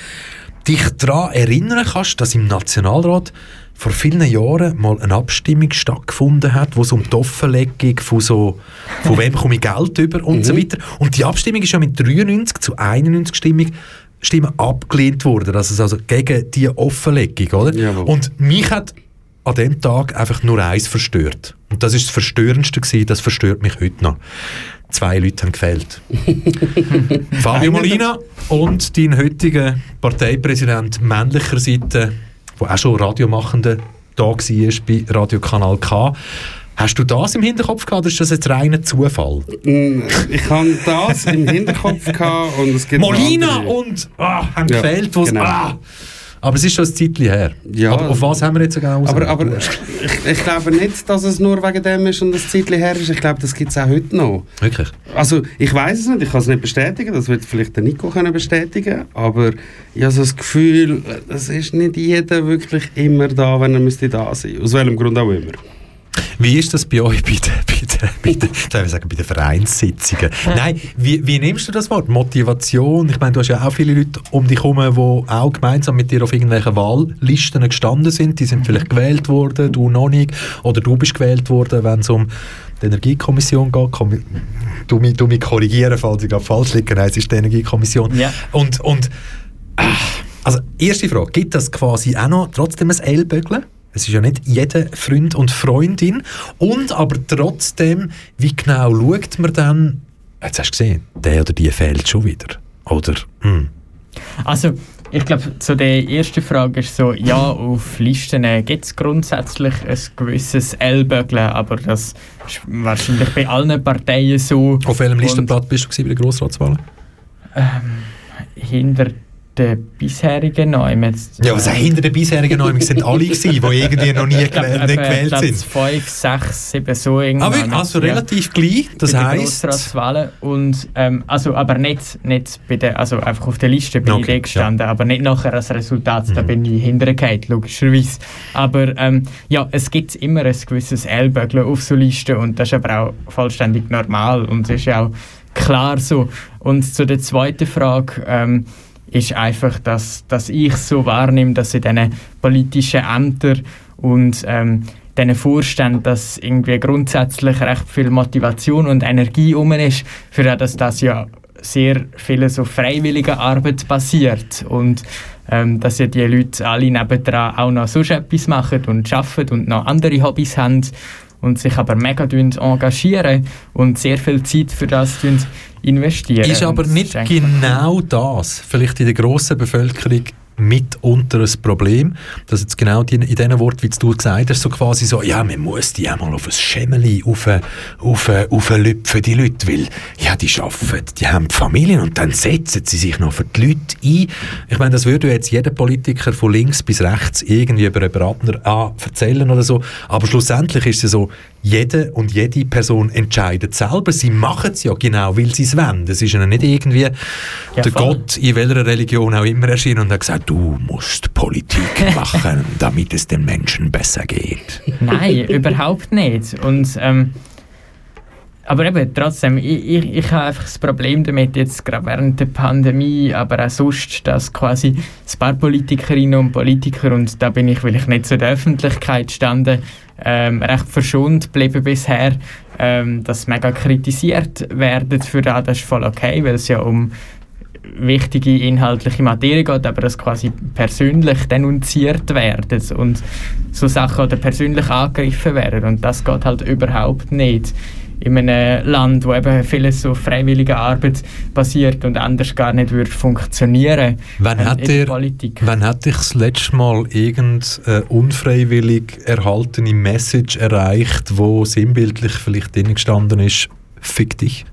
[SPEAKER 2] dich daran erinnern kannst, dass im Nationalrat vor vielen Jahren mal eine Abstimmung stattgefunden hat, wo es um die Offenlegung von so, von wem komme ich Geld über und so weiter. Und die Abstimmung ist ja mit 93 zu 91 Stimmen, Stimmen abgelehnt worden. Das ist also gegen die Offenlegung, oder?
[SPEAKER 5] Jawohl.
[SPEAKER 2] Und mich hat an dem Tag einfach nur eins verstört. Und das ist das Verstörendste gewesen, das verstört mich heute noch. Zwei Leute haben gefällt. Fabio Molina und dein heutiger Parteipräsident männlicher Seite, der auch schon Radiomachender da war bei Radio Kanal K. Hast du das im Hinterkopf gehabt oder ist das jetzt reiner Zufall?
[SPEAKER 5] Mm, Ich habe das im Hinterkopf gehabt und es gibt
[SPEAKER 2] Molina und ah, haben
[SPEAKER 5] Ja,
[SPEAKER 2] gefällt, wo's,
[SPEAKER 5] genau.
[SPEAKER 2] ah. Aber es ist schon ein Zeitchen her.
[SPEAKER 5] Ja.
[SPEAKER 2] Aber auf was haben wir jetzt so genau
[SPEAKER 5] Aber, aber ich, ich glaube nicht, dass es nur wegen dem ist und das Zeitchen her ist. Ich glaube, das gibt es auch heute noch.
[SPEAKER 2] Wirklich?
[SPEAKER 5] Also ich weiß es nicht, ich kann es nicht bestätigen, das wird vielleicht der Nico können bestätigen, aber ich habe so das Gefühl, es ist nicht jeder wirklich immer da, wenn er müsste da sein, aus welchem Grund auch immer.
[SPEAKER 2] Wie ist das bei euch bei den, bei den, bei den, sagen, bei den Vereinssitzungen? Nein, wie, wie nimmst du das Wort? Motivation? Ich meine, du hast ja auch viele Leute um dich herum, die auch gemeinsam mit dir auf irgendwelchen Wahllisten gestanden sind. Die sind vielleicht gewählt worden, du noch nicht. Oder du bist gewählt worden, wenn es um die Energiekommission geht. Komm, du, mich, du mich korrigieren, falls ich gerade falsch liege. Nein, es ist die Energiekommission.
[SPEAKER 6] Ja.
[SPEAKER 2] Und, und ah, also, erste Frage, gibt das quasi auch noch trotzdem ein Ellbögeln? Es ist ja nicht jeder Freund und Freundin. Und aber trotzdem, wie genau schaut man dann, jetzt hast du gesehen, der oder die fehlt schon wieder. Oder, hm.
[SPEAKER 6] Also, ich glaube, zu der ersten Frage ist so, ja, auf Listen gibt es grundsätzlich ein gewisses Ellbögeln, aber das ist wahrscheinlich bei allen Parteien so.
[SPEAKER 2] Auf welchem Listenblatt bist du bei den Grossratswahlen?
[SPEAKER 6] Hinter den bisherigen. Jetzt,
[SPEAKER 2] Ja, was hinter den bisherigen Namen sind alle gewesen, die irgendwie noch nie
[SPEAKER 6] glaub,
[SPEAKER 2] gewählt, nicht gewählt
[SPEAKER 6] Platz
[SPEAKER 2] sind.
[SPEAKER 6] 5, 6, 7, so irgendwann.
[SPEAKER 2] Wirklich? also
[SPEAKER 6] Ja.
[SPEAKER 2] relativ gleich. Das heisst,
[SPEAKER 6] und ähm, also aber nicht, nicht bei der, also einfach auf der Liste bin
[SPEAKER 2] Okay,
[SPEAKER 6] ich da gestanden, aber nicht nachher als Resultat, da
[SPEAKER 2] Mhm.
[SPEAKER 6] bin ich hintergefallen, logischerweise. Aber ähm, ja, es gibt immer ein gewisses Ellbögeln auf so Listen und das ist aber auch vollständig normal und es ist ja auch klar so. Und zu der zweiten Frage ähm, ist einfach, dass, dass ich so wahrnehme, dass in diesen politischen Ämtern und ähm, diesen Vorständen, dass irgendwie grundsätzlich recht viel Motivation und Energie um ist, für das, dass das ja sehr viele so freiwillige Arbeit passiert und ähm, dass ja die Leute alle nebendran auch noch sonst etwas machen und arbeiten und noch andere Hobbys haben und sich aber mega engagieren und sehr viel Zeit für das investieren.
[SPEAKER 2] Ist aber nicht genau das, vielleicht in der grossen Bevölkerung, mitunter ein Problem, dass jetzt genau die, in diesen Worten, wie du gesagt hast, so quasi so, ja, man muss die auch mal auf ein Schemmeli auf, auf, auflüpfen, die Leute, weil, ja, die arbeiten, die haben Familien und dann setzen sie sich noch für die Leute ein. Ich meine, das würde jetzt jeder Politiker von links bis rechts irgendwie über einen Partner ah, erzählen oder so, aber schlussendlich ist es so, jede und jede Person entscheidet selber. Sie machen es ja genau, weil sie es wollen. Es ist ihnen nicht irgendwie
[SPEAKER 6] Ja,
[SPEAKER 2] der
[SPEAKER 6] voll.
[SPEAKER 2] Gott in welcher Religion auch immer erschienen und hat gesagt, du musst Politik machen, damit es den Menschen besser geht.
[SPEAKER 6] Nein, überhaupt nicht. Und, ähm, aber eben, trotzdem, ich, ich, ich habe einfach das Problem damit, jetzt gerade während der Pandemie, aber auch sonst, dass quasi ein paar Politikerinnen und Politiker, und da bin ich, weil ich nicht der Öffentlichkeit stande, ähm, recht verschont geblieben bisher, ähm, dass mega kritisiert werden für das, das ist voll okay, weil es ja um wichtige inhaltliche Materie geht, aber das quasi persönlich denunziert werden und so Sachen oder persönlich angegriffen werden. Und das geht halt überhaupt nicht in einem Land, wo eben vieles so freiwillige Arbeit basiert und anders gar nicht würde funktionieren
[SPEAKER 2] Wann
[SPEAKER 6] ähm,
[SPEAKER 2] hat,
[SPEAKER 6] in der Politik.
[SPEAKER 2] wann hat dich das letzte Mal irgendeine unfreiwillig erhaltene Message erreicht, wo sinnbildlich vielleicht drin gestanden ist, fick dich?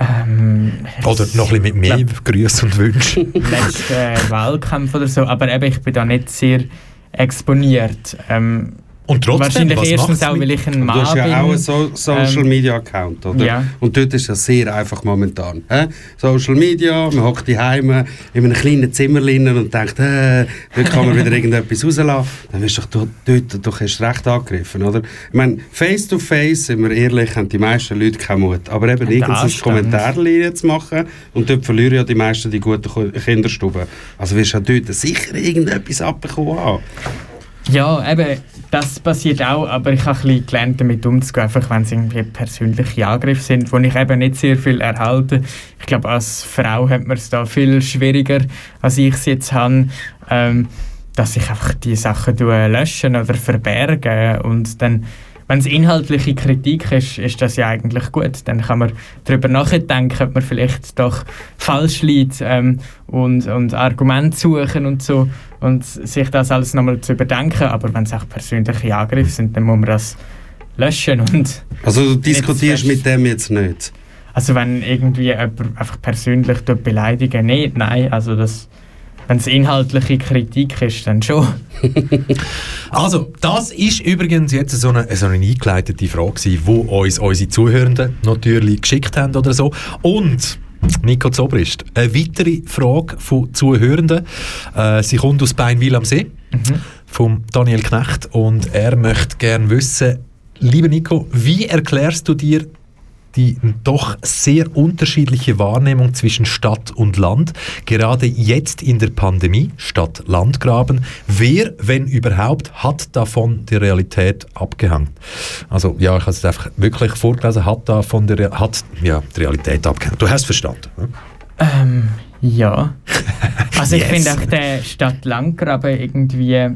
[SPEAKER 6] Ähm,
[SPEAKER 2] Oder noch ein bisschen mit mehr Grüßen und Wünschen?
[SPEAKER 6] letzten äh, Wahlkampf oder so, aber eben, ich bin da nicht sehr exponiert. Ähm,
[SPEAKER 2] Und trotzdem,
[SPEAKER 6] wahrscheinlich
[SPEAKER 2] was
[SPEAKER 6] erstens auch, weil ich ein
[SPEAKER 5] Du
[SPEAKER 6] Mann
[SPEAKER 5] hast ja auch einen so Social
[SPEAKER 6] Ähm,
[SPEAKER 5] Media Account, oder?
[SPEAKER 6] ja.
[SPEAKER 5] Und dort ist das sehr einfach momentan. Hä? Social Media, man hockt die Heime in einem kleinen Zimmerlin und denkt, äh, dort kann man wieder irgendetwas rauslassen. Dann wirst du doch dort, dort doch erst recht angegriffen, oder? Ich meine, face to face, sind wir ehrlich, haben die meisten Leute keinen Mut. Aber eben irgendein. Kommentarlinie zu machen und dort verlieren ja die meisten die guten Kinderstuben. Also wirst du ja dort sicher irgendetwas abbekommen haben.
[SPEAKER 6] Ja, eben, das passiert auch, aber ich habe ein gelernt, damit umzugehen, einfach wenn es irgendwie persönliche Angriffe sind, wo ich eben nicht sehr viel erhalte. Ich glaube, als Frau hat man es da viel schwieriger, als ich es jetzt habe, ähm, dass ich einfach die Sachen löschen oder verbergen und dann wenn es inhaltliche Kritik ist, ist das ja eigentlich gut. Dann kann man darüber nachdenken, ob man vielleicht doch falsch liegt ähm, und, und Argumente suchen und so und sich das alles nochmal zu überdenken. Aber wenn es auch persönliche Angriffe sind, dann muss man das löschen. Und
[SPEAKER 5] Also du diskutierst mit dem jetzt nicht.
[SPEAKER 6] also wenn irgendwie jemand einfach persönlich beleidigen, nicht, nein, also das wenn es inhaltliche Kritik ist, dann schon.
[SPEAKER 2] Also, das ist übrigens jetzt so eine, so eine eingeleitete Frage die uns unsere Zuhörenden natürlich geschickt haben oder so. Und Nico Zobrist, eine weitere Frage von Zuhörenden. Äh, sie kommt aus Beinwil am See, vom Daniel Knecht. Und er möchte gerne wissen, lieber Nico, wie erklärst du dir die doch sehr unterschiedliche Wahrnehmung zwischen Stadt und Land, gerade jetzt in der Pandemie, Stadt-Land-Graben. Wer, wenn überhaupt, hat davon die Realität abgehängt? Also, ja, ich habe es einfach wirklich vorgelesen, hat davon die, Re- hat, ja, die Realität abgehängt. Du hast verstanden. hm?
[SPEAKER 6] Ähm, ja. Also ich
[SPEAKER 2] Yes.
[SPEAKER 6] finde auch der Stadt Landgraben irgendwie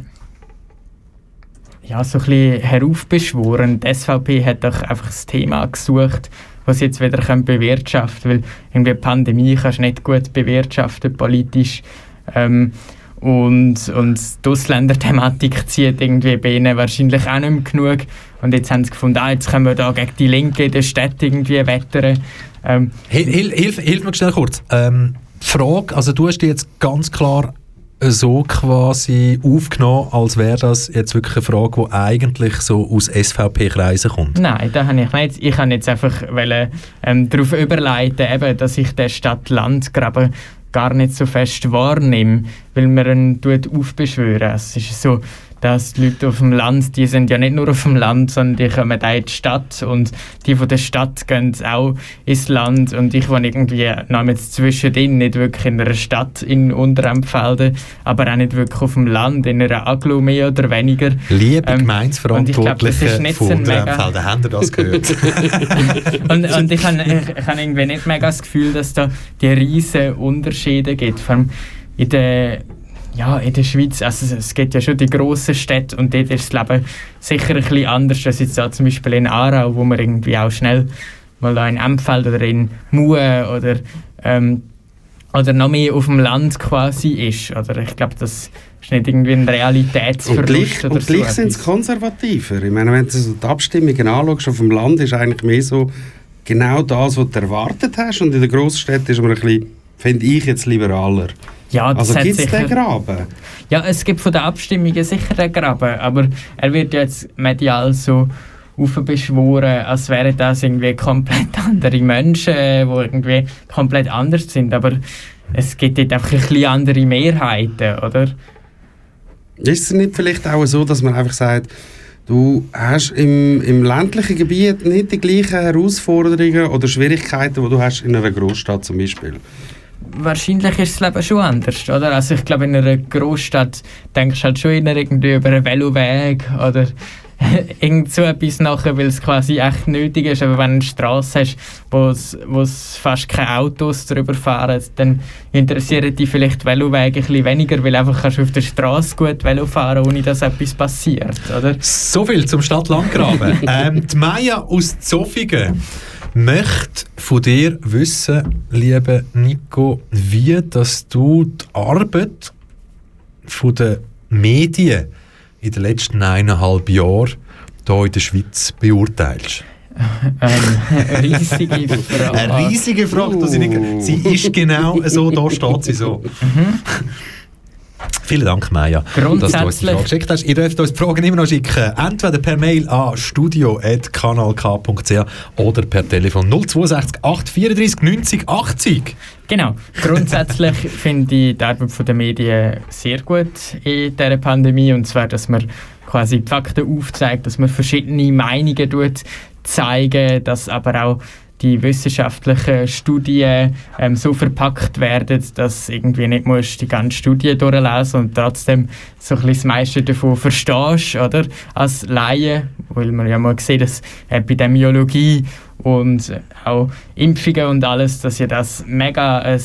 [SPEAKER 6] ja, so ein bisschen heraufbeschworen. Die SVP hat doch einfach das Thema gesucht, was jetzt wieder können bewirtschaften weil irgendwie die Pandemie kannst du nicht gut bewirtschaften politisch. Ähm, und, und die Ausländerthematik zieht irgendwie bei ihnen wahrscheinlich auch nicht mehr genug. Und jetzt haben sie gefunden, ah, jetzt können wir da gegen die Linke in der Stadt irgendwie wettern. Ähm,
[SPEAKER 2] Hil, hil, hilf, hilf mir schnell kurz. Ähm, Frage, also du hast die jetzt ganz klar so quasi aufgenommen, als wäre das jetzt wirklich eine Frage, die eigentlich so aus SVP-Kreisen kommt.
[SPEAKER 6] Nein, das habe ich nicht. Ich kann jetzt einfach wollen, ähm, darauf überleiten, eben, dass ich den Stadt-Land-Graben gar nicht so fest wahrnehme, weil man ihn aufbeschwören. Es ist so, dass die Leute auf dem Land, die sind ja nicht nur auf dem Land, sondern die kommen auch in die Stadt und die von der Stadt gehen auch ins Land und ich wohne irgendwie namens zwischendrin, nicht wirklich in einer Stadt in Unterempfelden, aber auch nicht wirklich auf dem Land, in einer Aglo mehr oder weniger.
[SPEAKER 2] Liebe
[SPEAKER 6] Ähm,
[SPEAKER 2] Gemeinsverantwortliche von Unterempfelden, habt ihr das gehört?
[SPEAKER 6] und, und ich habe ich, ich hab irgendwie nicht mega das Gefühl, dass da die riesen Unterschiede gibt. Vor allem in der, ja, in der Schweiz, also es- es gibt ja schon die grossen Städte und dort ist das Leben sicher ein bisschen anders als jetzt da zum Beispiel in Aarau, wo man irgendwie auch schnell mal da in Empfeld oder in Mue oder, ähm, oder noch mehr auf dem Land quasi ist. Oder ich glaube, das ist nicht irgendwie ein
[SPEAKER 5] Und
[SPEAKER 6] Realitätsverlust
[SPEAKER 5] gleich,
[SPEAKER 6] oder
[SPEAKER 5] und
[SPEAKER 6] so.
[SPEAKER 5] gleich sind sie
[SPEAKER 6] etwas.
[SPEAKER 5] konservativer. Ich meine, wenn du so die Abstimmungen anschaust auf dem Land, ist eigentlich mehr so genau das, was du erwartet hast. Und in der Großstadt ist man ein bisschen, finde ich jetzt, liberaler.
[SPEAKER 6] Ja, das
[SPEAKER 5] Also gibt es den Graben?
[SPEAKER 6] Ja, es gibt von den Abstimmungen sicher einen Graben, aber er wird jetzt medial so aufbeschworen, als wären das irgendwie komplett andere Menschen, die irgendwie komplett anders sind. Aber es gibt dort einfach ein bisschen andere Mehrheiten, oder?
[SPEAKER 5] Ist es nicht vielleicht auch so, dass man einfach sagt, du hast im, im ländlichen Gebiet nicht die gleichen Herausforderungen oder Schwierigkeiten, die du hast in einer Großstadt zum Beispiel?
[SPEAKER 6] Wahrscheinlich ist das Leben schon anders, oder? Also ich glaube, in einer Großstadt denkst du halt schon eher irgendwie über einen Veloweg oder irgend so etwas nachher, weil es quasi echt nötig ist. Aber wenn du eine Straße hast, wo es fast keine Autos drüber fahren, dann interessieren die vielleicht Velowege ein bisschen weniger, weil einfach kannst du auf der Straße gut Velo fahren, ohne dass etwas passiert, oder?
[SPEAKER 2] So viel zum Stadt-Landgraben. ähm, die Maya aus Zofingen möchte von dir wissen, lieber Nico, wie dass du die Arbeit von den Medien in den letzten eineinhalb Jahren hier in der Schweiz beurteilst?
[SPEAKER 6] ähm, riesige Frage.
[SPEAKER 2] Eine riesige Frage, dass ich nicht, sie ist genau so, da steht sie so.
[SPEAKER 6] Mhm.
[SPEAKER 2] Vielen Dank, Maja, dass du uns die Frage geschickt hast. Ihr dürft uns die Fragen immer noch schicken. Entweder per Mail an studio.kanalk.ch oder per Telefon 062 834 90 80.
[SPEAKER 6] Genau. Grundsätzlich finde ich die Arbeit der Medien sehr gut in dieser Pandemie. Und zwar, dass man quasi die Fakten aufzeigt, dass man verschiedene Meinungen tut, zeigen, dass aber auch die wissenschaftlichen Studien ähm, so verpackt werden, dass irgendwie nicht musst die ganze Studie durchlesen und trotzdem so ein das meiste davon verstehst, oder? Als Laie, weil man ja mal sieht, dass Epidemiologie und auch Impfungen und alles, dass ja das mega ein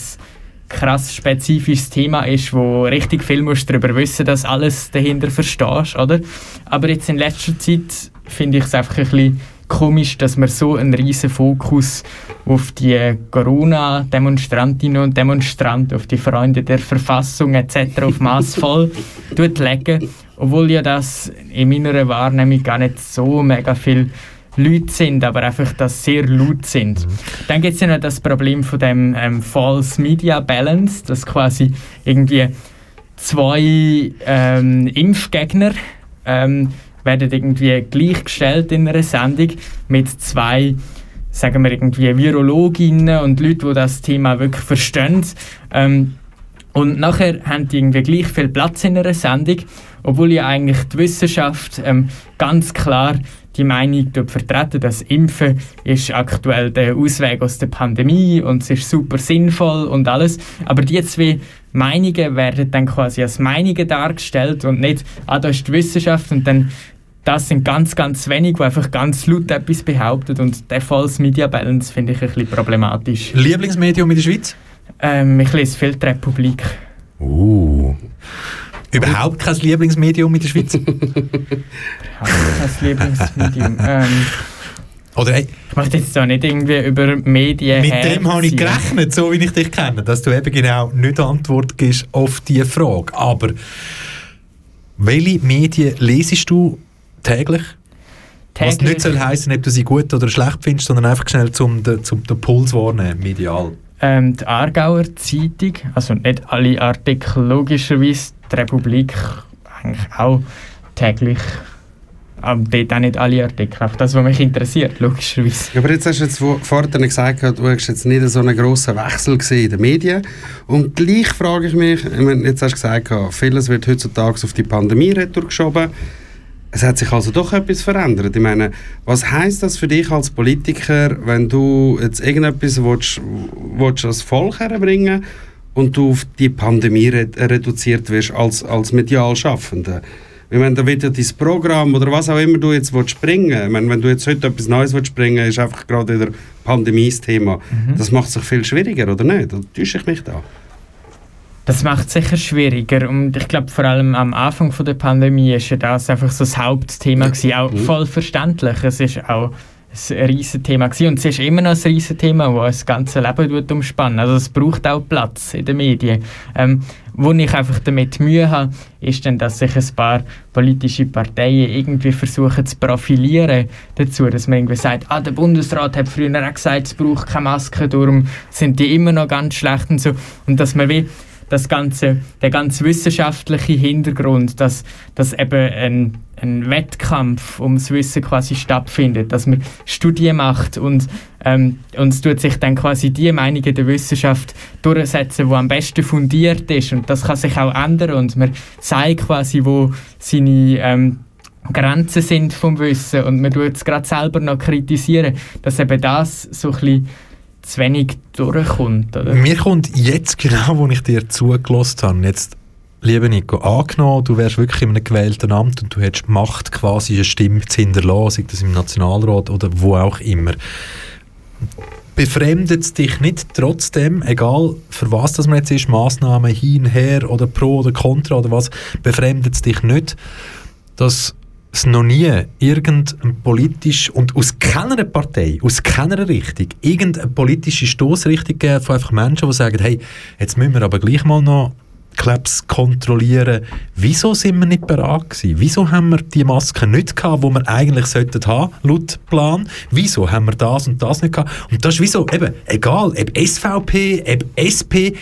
[SPEAKER 6] krass spezifisches Thema ist, wo richtig viel musst darüber wissen, dass alles dahinter verstehst, oder? Aber jetzt in letzter Zeit finde ich es einfach ein bisschen komisch, dass man so einen riesen Fokus auf die Corona-Demonstrantinnen und Demonstranten, auf die Freunde der Verfassung etc. auf maßvoll tut legen, obwohl ja das in meiner Wahrnehmung gar nicht so mega viel Leute sind, aber einfach, dass sehr laut sind. Dann gibt es ja noch das Problem von dem ähm, False Media Balance, dass quasi irgendwie zwei ähm, Impfgegner ähm, werden irgendwie gleichgestellt in einer Sendung mit zwei sagen wir irgendwie Virologinnen und Leute, die das Thema wirklich verstehen. Ähm, und nachher haben die irgendwie gleich viel Platz in einer Sendung, obwohl ja eigentlich die Wissenschaft ähm, ganz klar die Meinung dort vertreten, dass Impfen ist aktuell der Ausweg aus der Pandemie und es ist super sinnvoll und alles. Aber die zwei Meinungen werden dann quasi als Meinungen dargestellt und nicht, ah, da ist die Wissenschaft und dann das sind ganz, ganz wenige, die einfach ganz laut etwas behaupten und der False Media Balance finde ich ein bisschen problematisch.
[SPEAKER 2] Lieblingsmedium in der Schweiz?
[SPEAKER 6] Ähm, ich lese viel die Republik.
[SPEAKER 2] Uh. Überhaupt kein Lieblingsmedium in der Schweiz?
[SPEAKER 6] Ich kein Lieblingsmedium. ähm,
[SPEAKER 2] Oder hey,
[SPEAKER 6] ich möchte jetzt da nicht irgendwie über Medien
[SPEAKER 2] mit dem habe ich
[SPEAKER 6] herziehen.
[SPEAKER 2] gerechnet, so wie ich dich kenne, dass du eben genau nicht Antwort gibst auf diese Frage. Aber welche Medien lesest du täglich? Was
[SPEAKER 6] Täglich-
[SPEAKER 2] nicht soll heißen, ob du sie gut oder schlecht findest, sondern einfach schnell zum den, zum den Puls wahrnehmen, medial.
[SPEAKER 6] Ähm, die Aargauer Zeitung, also nicht alle Artikel logischerweise, die Republik eigentlich auch täglich, aber dort auch nicht alle Artikel, einfach das, was mich interessiert, logischerweise.
[SPEAKER 5] Ja, aber jetzt hast du jetzt vor- vorhin gesagt, du hast jetzt nicht so einen grossen Wechsel gesehen in den Medien. Und gleich frage ich mich, ich meine, jetzt hast du gesagt, vieles wird heutzutage auf die Pandemie retour geschoben. Es hat sich also doch etwas verändert. Ich meine, was heißt das für dich als Politiker, wenn du jetzt irgendetwas willst, willst als Volk herbringen und du auf die Pandemie re reduziert wirst als, als medial Schaffender? Ich meine, da wird ja dein Programm oder was auch immer du jetzt willst bringen. Ich meine, wenn du jetzt heute etwas Neues willst bringen, ist einfach gerade wieder Pandemie das Thema. Das macht es doch viel schwieriger, oder nicht? Oder täusche ich mich da?
[SPEAKER 6] Das macht es sicher schwieriger und ich glaube vor allem am Anfang von der Pandemie ist ja das einfach so das Hauptthema gewesen, auch voll verständlich. Es ist auch ein riesen Thema gewesen und es ist immer noch ein riesen Thema, das das ganze Leben tut umspannen. Also es braucht auch Platz in den Medien. Ähm, wo ich einfach damit Mühe habe, ist dann, dass sich ein paar politische Parteien irgendwie versuchen zu profilieren dazu, dass man irgendwie sagt, ah, der Bundesrat hat früher auch gesagt, es braucht keine Maske, darum sind die immer noch ganz schlecht und so. Und dass man wie das ganze, der ganz wissenschaftliche Hintergrund, dass, dass eben ein, ein Wettkampf ums Wissen quasi stattfindet, dass man Studien macht und, ähm, und es tut sich dann quasi die Meinungen der Wissenschaft durchsetzen, die am besten fundiert ist. Und das kann sich auch ändern und man zeigt quasi, wo seine ähm, Grenzen sind vom Wissen. Und man tut es gerade selber noch kritisieren, dass eben das so ein bisschen zu wenig durchkommt. Oder?
[SPEAKER 2] Mir kommt jetzt genau, wo ich dir zugelassen habe, jetzt lieber Nico, angenommen, du wärst wirklich in einem gewählten Amt und du hättest Macht, quasi eine Stimme zu hinterlassen, sei das im Nationalrat oder wo auch immer. Befremdet es dich nicht trotzdem, egal für was das man jetzt ist, Massnahmen hin, her oder pro oder contra oder was, befremdet es dich nicht, dass es noch nie irgendein politisch und aus keiner Partei, aus keiner Richtung, irgendeine politische Stoßrichtung gegeben von einfach Menschen, die sagen, hey, jetzt müssen wir aber gleich mal noch Klebs kontrollieren. Wieso sind wir nicht bereit gewesen? Wieso haben wir die Masken nicht gehabt, die wir eigentlich sollten haben, laut Plan? Wieso haben wir das und das nicht gehabt? Und das ist wieso, eben, egal, ob SVP, ob SP,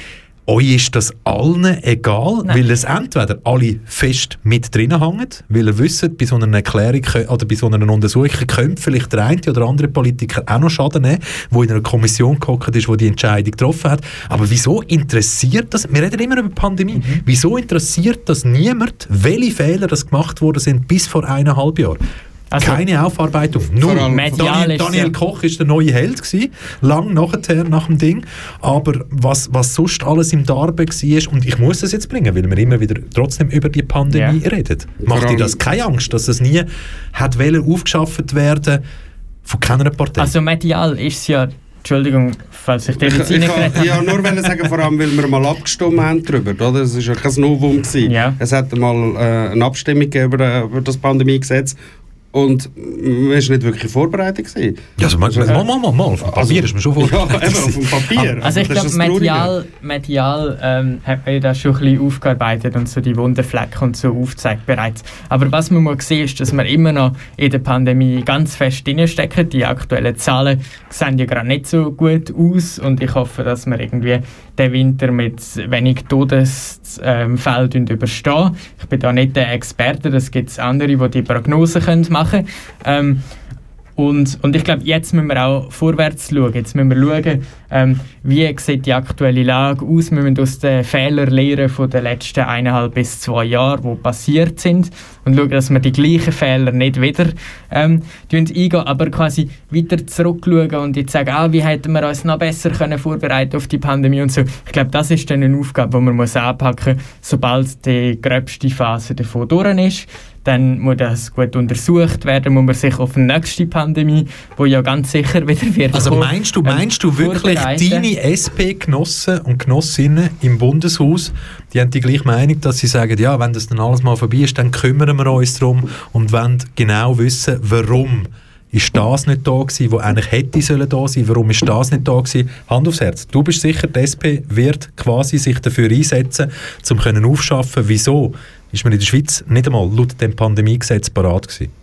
[SPEAKER 2] euch ist das allen egal,
[SPEAKER 6] Nein.
[SPEAKER 2] weil es entweder alle fest mit drinnen hängen, weil ihr wisst, bei so einer Erklärung oder bei so einer Untersuchung könnte vielleicht der eine oder andere Politiker auch noch Schaden nehmen, wo in einer Kommission gehockt ist, wo die Entscheidung getroffen hat. Aber wieso interessiert das, wir reden immer über die Pandemie,
[SPEAKER 6] Mhm.
[SPEAKER 2] wieso interessiert das niemand, welche Fehler das gemacht worden sind bis vor eineinhalb Jahren?
[SPEAKER 6] Also-
[SPEAKER 2] Keine Aufarbeitung.
[SPEAKER 6] Medial
[SPEAKER 2] Daniel, Daniel
[SPEAKER 6] ja-
[SPEAKER 2] Koch ist der neue Held gewesen, lang nachher nach dem Ding. Aber was, was sonst alles im Darbe war, und ich muss das jetzt bringen, weil wir immer wieder trotzdem über die Pandemie
[SPEAKER 6] Ja.
[SPEAKER 2] reden. Macht dir das keine Angst, dass es nie hat aufgeschafft werden von keiner Partei?
[SPEAKER 6] Also medial ist es ja, Entschuldigung, falls ich dir
[SPEAKER 5] Ich,
[SPEAKER 6] jetzt
[SPEAKER 5] ich,
[SPEAKER 6] habe.
[SPEAKER 5] ja, nur sagen, vor allem, weil wir mal abgestimmt haben darüber, oder? Es war ja kein Novum. Gewesen.
[SPEAKER 6] Ja.
[SPEAKER 5] Es hat mal äh, eine Abstimmung gegeben über, äh, über das Pandemiegesetz und man war nicht wirklich vorbereitet. Gewesen.
[SPEAKER 2] ja, also, mal, mal, mal, mal, mal. Auf dem Papier ist man schon
[SPEAKER 5] Ja,
[SPEAKER 2] vorbereitet.
[SPEAKER 5] eben, auf dem Papier.
[SPEAKER 6] Also ich
[SPEAKER 5] Das
[SPEAKER 6] glaube, medial, medial ähm, hat man ja das schon ein bisschen aufgearbeitet und so die Wunderflecken und so aufgezeigt bereits. Aber was man mal sehen ist, dass wir immer noch in der Pandemie ganz fest drinstecken. Die aktuellen Zahlen sehen ja gerade nicht so gut aus und ich hoffe, dass wir irgendwie den Winter mit wenig Todesfällen ähm, überstehen. Ich bin da nicht der Experte, das gibt es andere, die die Prognosen können machen können. Ähm, und, und ich glaube, jetzt müssen wir auch vorwärts schauen. Jetzt müssen wir schauen, ähm, wie sieht die aktuelle Lage aus. Wir müssen aus den Fehlern lernen von den letzten eineinhalb bis zwei Jahren, die passiert sind. Und schauen, dass wir die gleichen Fehler nicht wieder ähm, eingehen, aber quasi weiter zurückschauen und jetzt sagen, ah, wie hätten wir uns noch besser können vorbereiten auf die Pandemie und so. Ich glaube, das ist dann eine Aufgabe, die man muss anpacken muss, sobald die gröbste Phase davon durch ist dann muss das gut untersucht werden, muss man sich auf die nächste Pandemie, wo ja ganz sicher wieder wird
[SPEAKER 2] Also meinst du,
[SPEAKER 6] ähm,
[SPEAKER 2] meinst du wirklich? Deine SP-Genossen und Genossinnen im Bundeshaus, die haben die gleiche Meinung, dass sie sagen, ja, wenn das dann alles mal vorbei ist, dann kümmern wir uns darum und wollen genau wissen, warum ist das nicht da gewesen, wo eigentlich hätte sollen da sein, warum ist das nicht da gewesen? Hand aufs Herz. Du bist sicher, die SP wird quasi sich dafür einsetzen, um können aufschaffen, wieso ist man in der Schweiz nicht einmal laut dem Pandemiegesetz parat gewesen.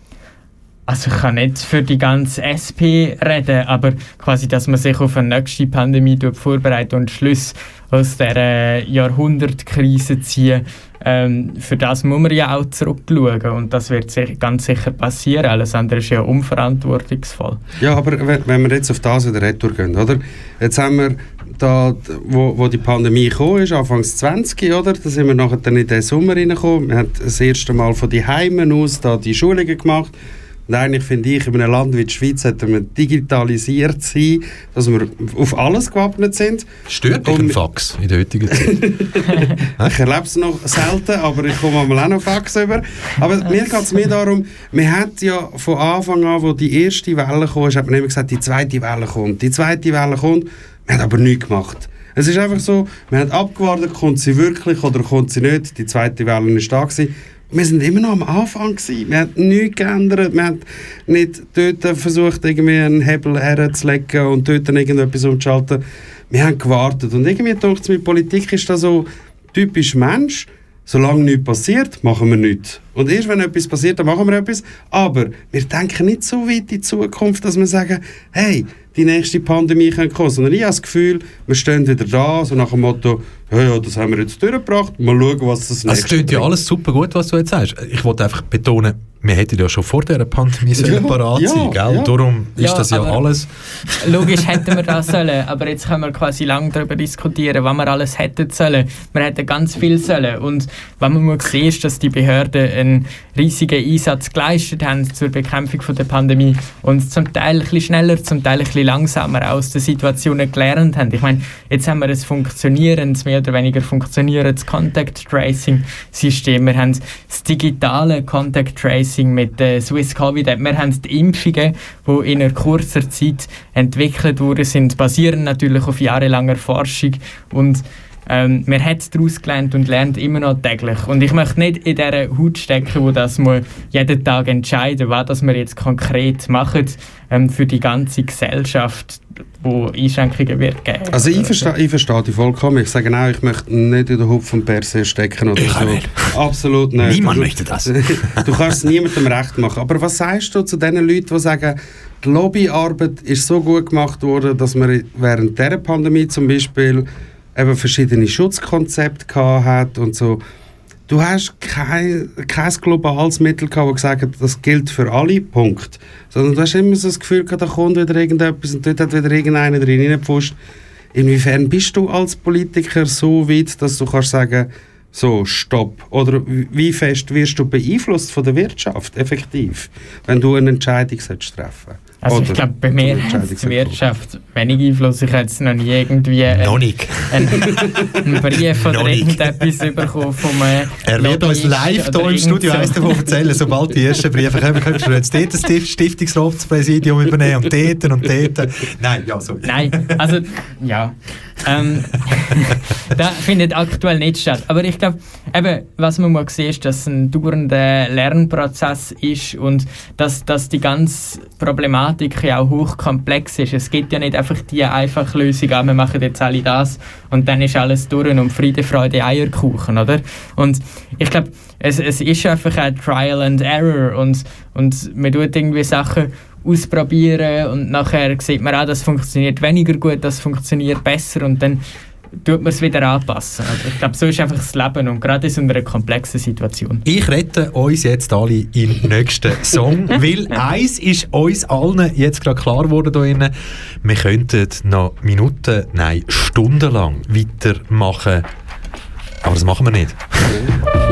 [SPEAKER 6] Also ich kann nicht für die ganze SP reden, aber quasi, dass man sich auf eine nächste Pandemie vorbereitet und Schluss aus dieser Jahrhundertkrise ziehen, ähm, für das muss man ja auch zurückschauen und das wird ganz sicher passieren. Alles andere ist ja unverantwortungsvoll.
[SPEAKER 5] Ja, aber wenn, wir jetzt auf das wieder retour oder? Jetzt haben wir da, wo, wo die Pandemie gekommen ist, Anfangs 20, oder? Da sind wir nachher dann in den Sommer reingekommen. Wir haben das erste Mal von die Heimen aus da die Schulungen gemacht. Eigentlich finde ich, in einem Land wie die Schweiz sollten wir digitalisiert sein, dass wir auf alles gewappnet sind.
[SPEAKER 2] Stört dich ein Fax in der heutigen Zeit?
[SPEAKER 5] Ich erlebe es noch selten, aber ich komme mal auch noch Fax über. Aber mir geht es mehr darum, man hat ja von Anfang an, wo die erste Welle kam, hat man immer gesagt, die zweite Welle kommt, die zweite Welle kommt. Man hat aber nichts gemacht. Es ist einfach so, man hat abgewartet, kommt sie wirklich oder kommt sie nicht. Die zweite Welle ist da gewesen. Wir sind immer noch am Anfang gewesen. Wir haben nichts geändert. Wir haben nicht dort versucht, irgendwie einen Hebel herzulegen und dort irgendetwas umzuschalten. Wir haben gewartet. Und irgendwie denke ich, mit Politik ist das so typisch Mensch. Solange nichts passiert, machen wir nichts. Und erst wenn etwas passiert, dann machen wir etwas. Aber wir denken nicht so weit in die Zukunft, dass wir sagen, hey, die nächste Pandemie könnte kommen. Sondern ich habe das Gefühl, wir stehen wieder da, so nach dem Motto, ja, ja, das haben wir jetzt durchgebracht, mal schauen, was das
[SPEAKER 2] Also, es
[SPEAKER 5] nächste
[SPEAKER 2] klingt ja alles super gut, was du jetzt sagst. Ich wollte einfach betonen, wir hätten ja schon vor dieser Pandemie
[SPEAKER 5] Ja,
[SPEAKER 2] parat
[SPEAKER 5] ja,
[SPEAKER 2] sein, gell?
[SPEAKER 5] ja.
[SPEAKER 2] Darum ist
[SPEAKER 6] Ja,
[SPEAKER 2] das ja alles...
[SPEAKER 6] Logisch hätten wir das sollen, aber jetzt können wir quasi lange darüber diskutieren, was wir alles hätten sollen. Wir hätten ganz viel sollen. Und was man muss sehen, ist, dass die Behörden einen riesigen Einsatz geleistet haben zur Bekämpfung von der Pandemie und zum Teil ein bisschen schneller, zum Teil ein bisschen langsamer aus den Situationen gelernt haben. Ich meine, jetzt haben wir ein funktionierendes, mehr oder weniger funktionierendes Contact Tracing System. Wir haben das digitale Contact Tracing mit der Swiss Covid App. Wir haben die Impfungen, die in einer kurzer Zeit entwickelt worden sind, basieren natürlich auf jahrelanger Forschung und ähm, man hat daraus gelernt und lernt immer noch täglich. Und ich möchte nicht in dieser Haut stecken, wo das muss jeden Tag entscheiden, was das wir jetzt konkret machen ähm, für die ganze Gesellschaft, wo Einschränkungen wird geben.
[SPEAKER 5] Also ich verstehe, ich verstehe dich vollkommen. Ich sage auch, ich möchte nicht in den Hupf von per se stecken oder
[SPEAKER 2] Ich
[SPEAKER 5] so.
[SPEAKER 2] nicht.
[SPEAKER 5] Absolut nicht.
[SPEAKER 2] Niemand
[SPEAKER 5] Also,
[SPEAKER 2] möchte das.
[SPEAKER 5] du kannst es niemandem recht machen. Aber was sagst du zu den Leuten, die sagen, die Lobbyarbeit ist so gut gemacht worden, dass man während der Pandemie zum Beispiel eben verschiedene Schutzkonzepte hat und so. Du hast kein, kein globales Mittel gehabt, das gesagt hat, das gilt für alle, Punkt. Sondern du hast immer so das Gefühl gehabt, da kommt wieder irgendetwas und dort hat wieder irgendeiner drin reingepfuscht. Inwiefern bist du als Politiker so weit, dass du kannst sagen, so, stopp? Oder wie fest wirst du beeinflusst von der Wirtschaft, effektiv, wenn du eine Entscheidung treffen
[SPEAKER 6] Also ich
[SPEAKER 5] Oder
[SPEAKER 6] glaube, bei mir hat die Wirtschaft wenig Einfluss. Ich habe jetzt noch nie irgendwie
[SPEAKER 2] Noch
[SPEAKER 6] einen,
[SPEAKER 2] nicht.
[SPEAKER 6] einen, einen Brief oder irgendetwas bekommen vom äh,
[SPEAKER 2] Er wird uns live hier im Studio eins davon erzählen, sobald die ersten Briefe kommen, könntest du jetzt dort das Stift- Stiftungsratspräsidium übernehmen und dort und dort. Nein, ja, so.
[SPEAKER 6] Nein, also ja. Ähm, das findet aktuell nicht statt. Aber ich glaube, eben, was man mal sehen, ist, dass es ein dauernder Lernprozess ist und dass, dass die ganze Problematik ja auch hochkomplex ist. Es gibt ja nicht einfach die einfache Lösung, ah, wir machen jetzt alle das und dann ist alles durch und Friede, Freude, Eierkuchen, oder? Und ich glaube, es, es ist einfach ein Trial and Error und, und man tut irgendwie Sachen ausprobieren und nachher sieht man auch, das funktioniert weniger gut, das funktioniert besser und dann tut man es wieder anpassen. Also ich glaube, so ist einfach das Leben und gerade in so einer komplexen Situation.
[SPEAKER 2] Ich rette uns jetzt alle im nächsten Song, weil eins ist uns allen jetzt gerade klar geworden hier drinnen, wir könnten noch Minuten, nein, stundenlang weitermachen, aber das machen wir nicht.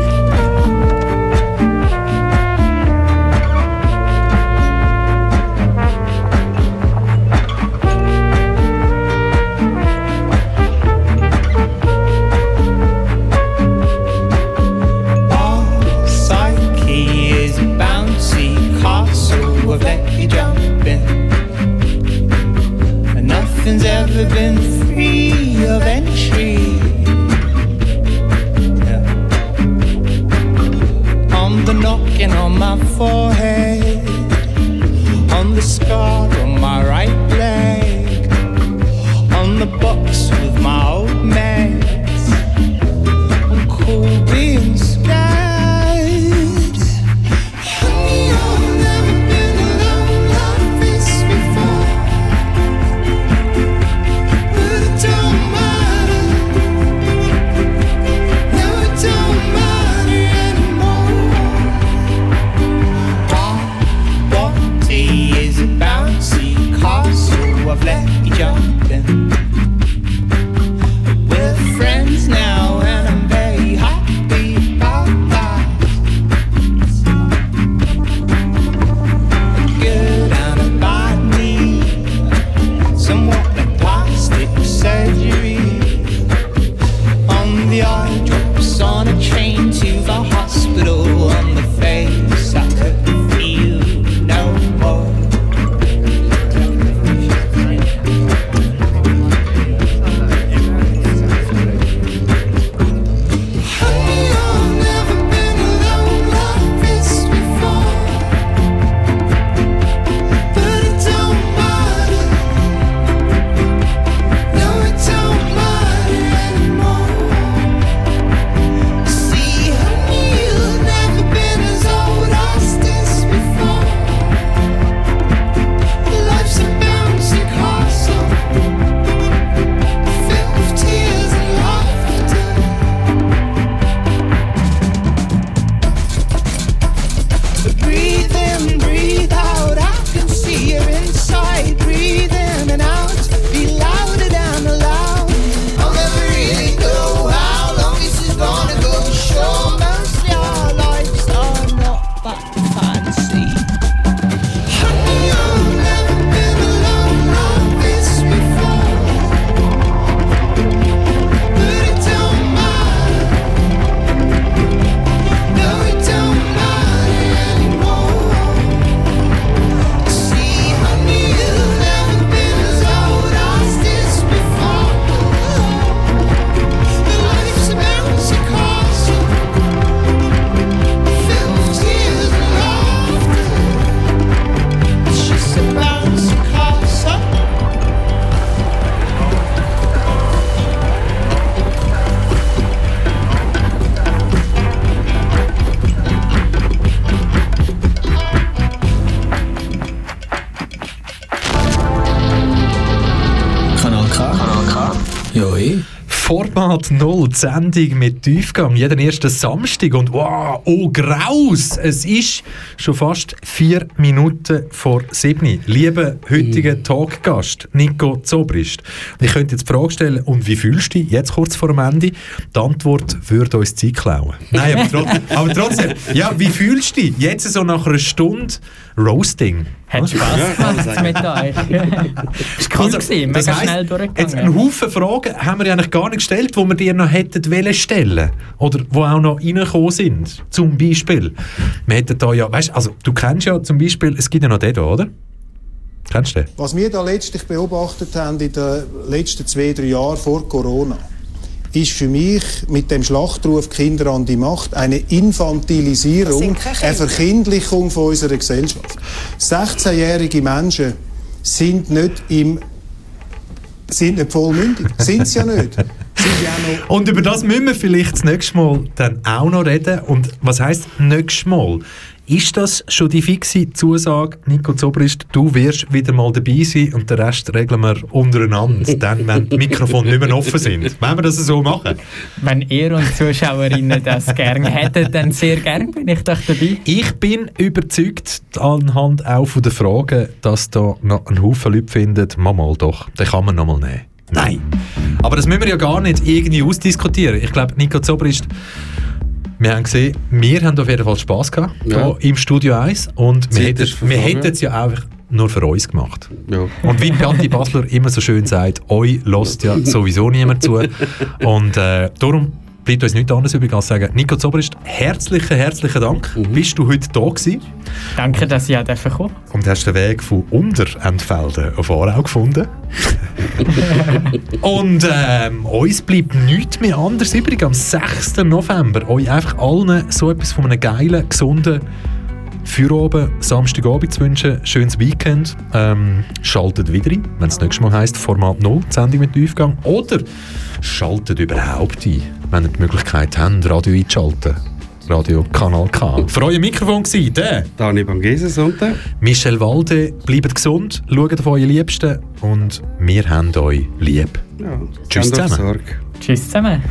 [SPEAKER 9] on
[SPEAKER 2] Format 0, die Sendung mit Tiefgang, jeden ersten Samstag und wow, oh graus, es ist schon fast vier Minuten vor sieben. Lieber heutiger Talkgast, Nico Zobrist, ich könnte jetzt die Frage stellen, und wie fühlst du dich jetzt kurz vor dem Ende? Die Antwort würde uns Zeit klauen. Nein, aber, trotzdem, aber trotzdem, ja, wie fühlst du dich jetzt so nach einer Stunde Roasting?
[SPEAKER 6] Hat Spaß gemacht mit euch. ist cool gewesen, mega
[SPEAKER 2] heisst,
[SPEAKER 6] schnell
[SPEAKER 2] Jetzt einen
[SPEAKER 6] durchgegangen.
[SPEAKER 2] Haufen Fragen haben wir ja eigentlich gar nicht gestellt, die wir dir noch hätten wollen stellen Oder die auch noch reingekommen sind. Zum Beispiel. Wir hätten da ja, weißt also du kennst ja zum Beispiel, es gibt ja noch den da, oder? Kennst du den?
[SPEAKER 10] Was wir da letztlich beobachtet haben in den letzten zwei, drei Jahren vor Corona, ist für mich mit dem Schlachtruf Kinder an die Macht eine Infantilisierung, eine Verkindlichung von unserer Gesellschaft. 16-jährige Menschen sind nicht im sind nicht vollmündig. Sind sie ja nicht. Ja
[SPEAKER 2] Und über das müssen wir vielleicht das nächste Mal dann auch noch reden. Und was heisst nächstes Mal? Ist das schon die fixe Zusage, Nico Zobrist, du wirst wieder mal dabei sein und den Rest regeln wir untereinander, dann, wenn die Mikrofone nicht mehr offen sind? Wollen wir das so machen?
[SPEAKER 6] Wenn ihr und Zuschauerinnen das gerne hättet, dann sehr gerne bin ich doch dabei.
[SPEAKER 2] Ich bin überzeugt, anhand auch von der Fragen, dass da noch ein Haufen Leute finden, mal mal doch, den kann man noch mal nehmen. Nein. Aber das müssen wir ja gar nicht irgendwie ausdiskutieren. Ich glaube, Nico Zobrist, wir haben gesehen, wir haben auf jeden Fall Spass gehabt
[SPEAKER 5] Ja.
[SPEAKER 2] im Studio 1 und wir hätten, wir hätten es ja einfach nur für uns gemacht.
[SPEAKER 5] Ja.
[SPEAKER 2] Und wie Patti Basler immer so schön sagt, euch lässt ja sowieso niemand zu. Und äh, darum bleibt uns nichts anderes übrig als zu sagen, Nico Zobrist, herzlichen, herzlichen Dank. Bist du heute da gewesen
[SPEAKER 6] Danke, dass ich auch kommen durfte.
[SPEAKER 2] und hast den Weg von Unterentfelden auf Aarau gefunden. und ähm, uns bleibt nichts mehr anderes übrig. Am 6. November euch einfach allen so etwas von einem geilen, gesunden Feierabend, Samstagabend zu wünschen. Schönes Weekend. Ähm, schaltet wieder ein, wenn es das nächste Mal heisst Format 0, die Sendung mit Tiefgang. Oder schaltet überhaupt ein, wenn ihr die Möglichkeit habt, Radio einzuschalten. Radio Kanal K. Für euer Mikrofon war der
[SPEAKER 5] Dani Bangeses und der
[SPEAKER 2] Michel Walde, bleibt gesund, schaut auf eure Liebsten und wir haben euch lieb.
[SPEAKER 5] ja,
[SPEAKER 2] Tschüss zusammen.
[SPEAKER 6] Tschüss zusammen.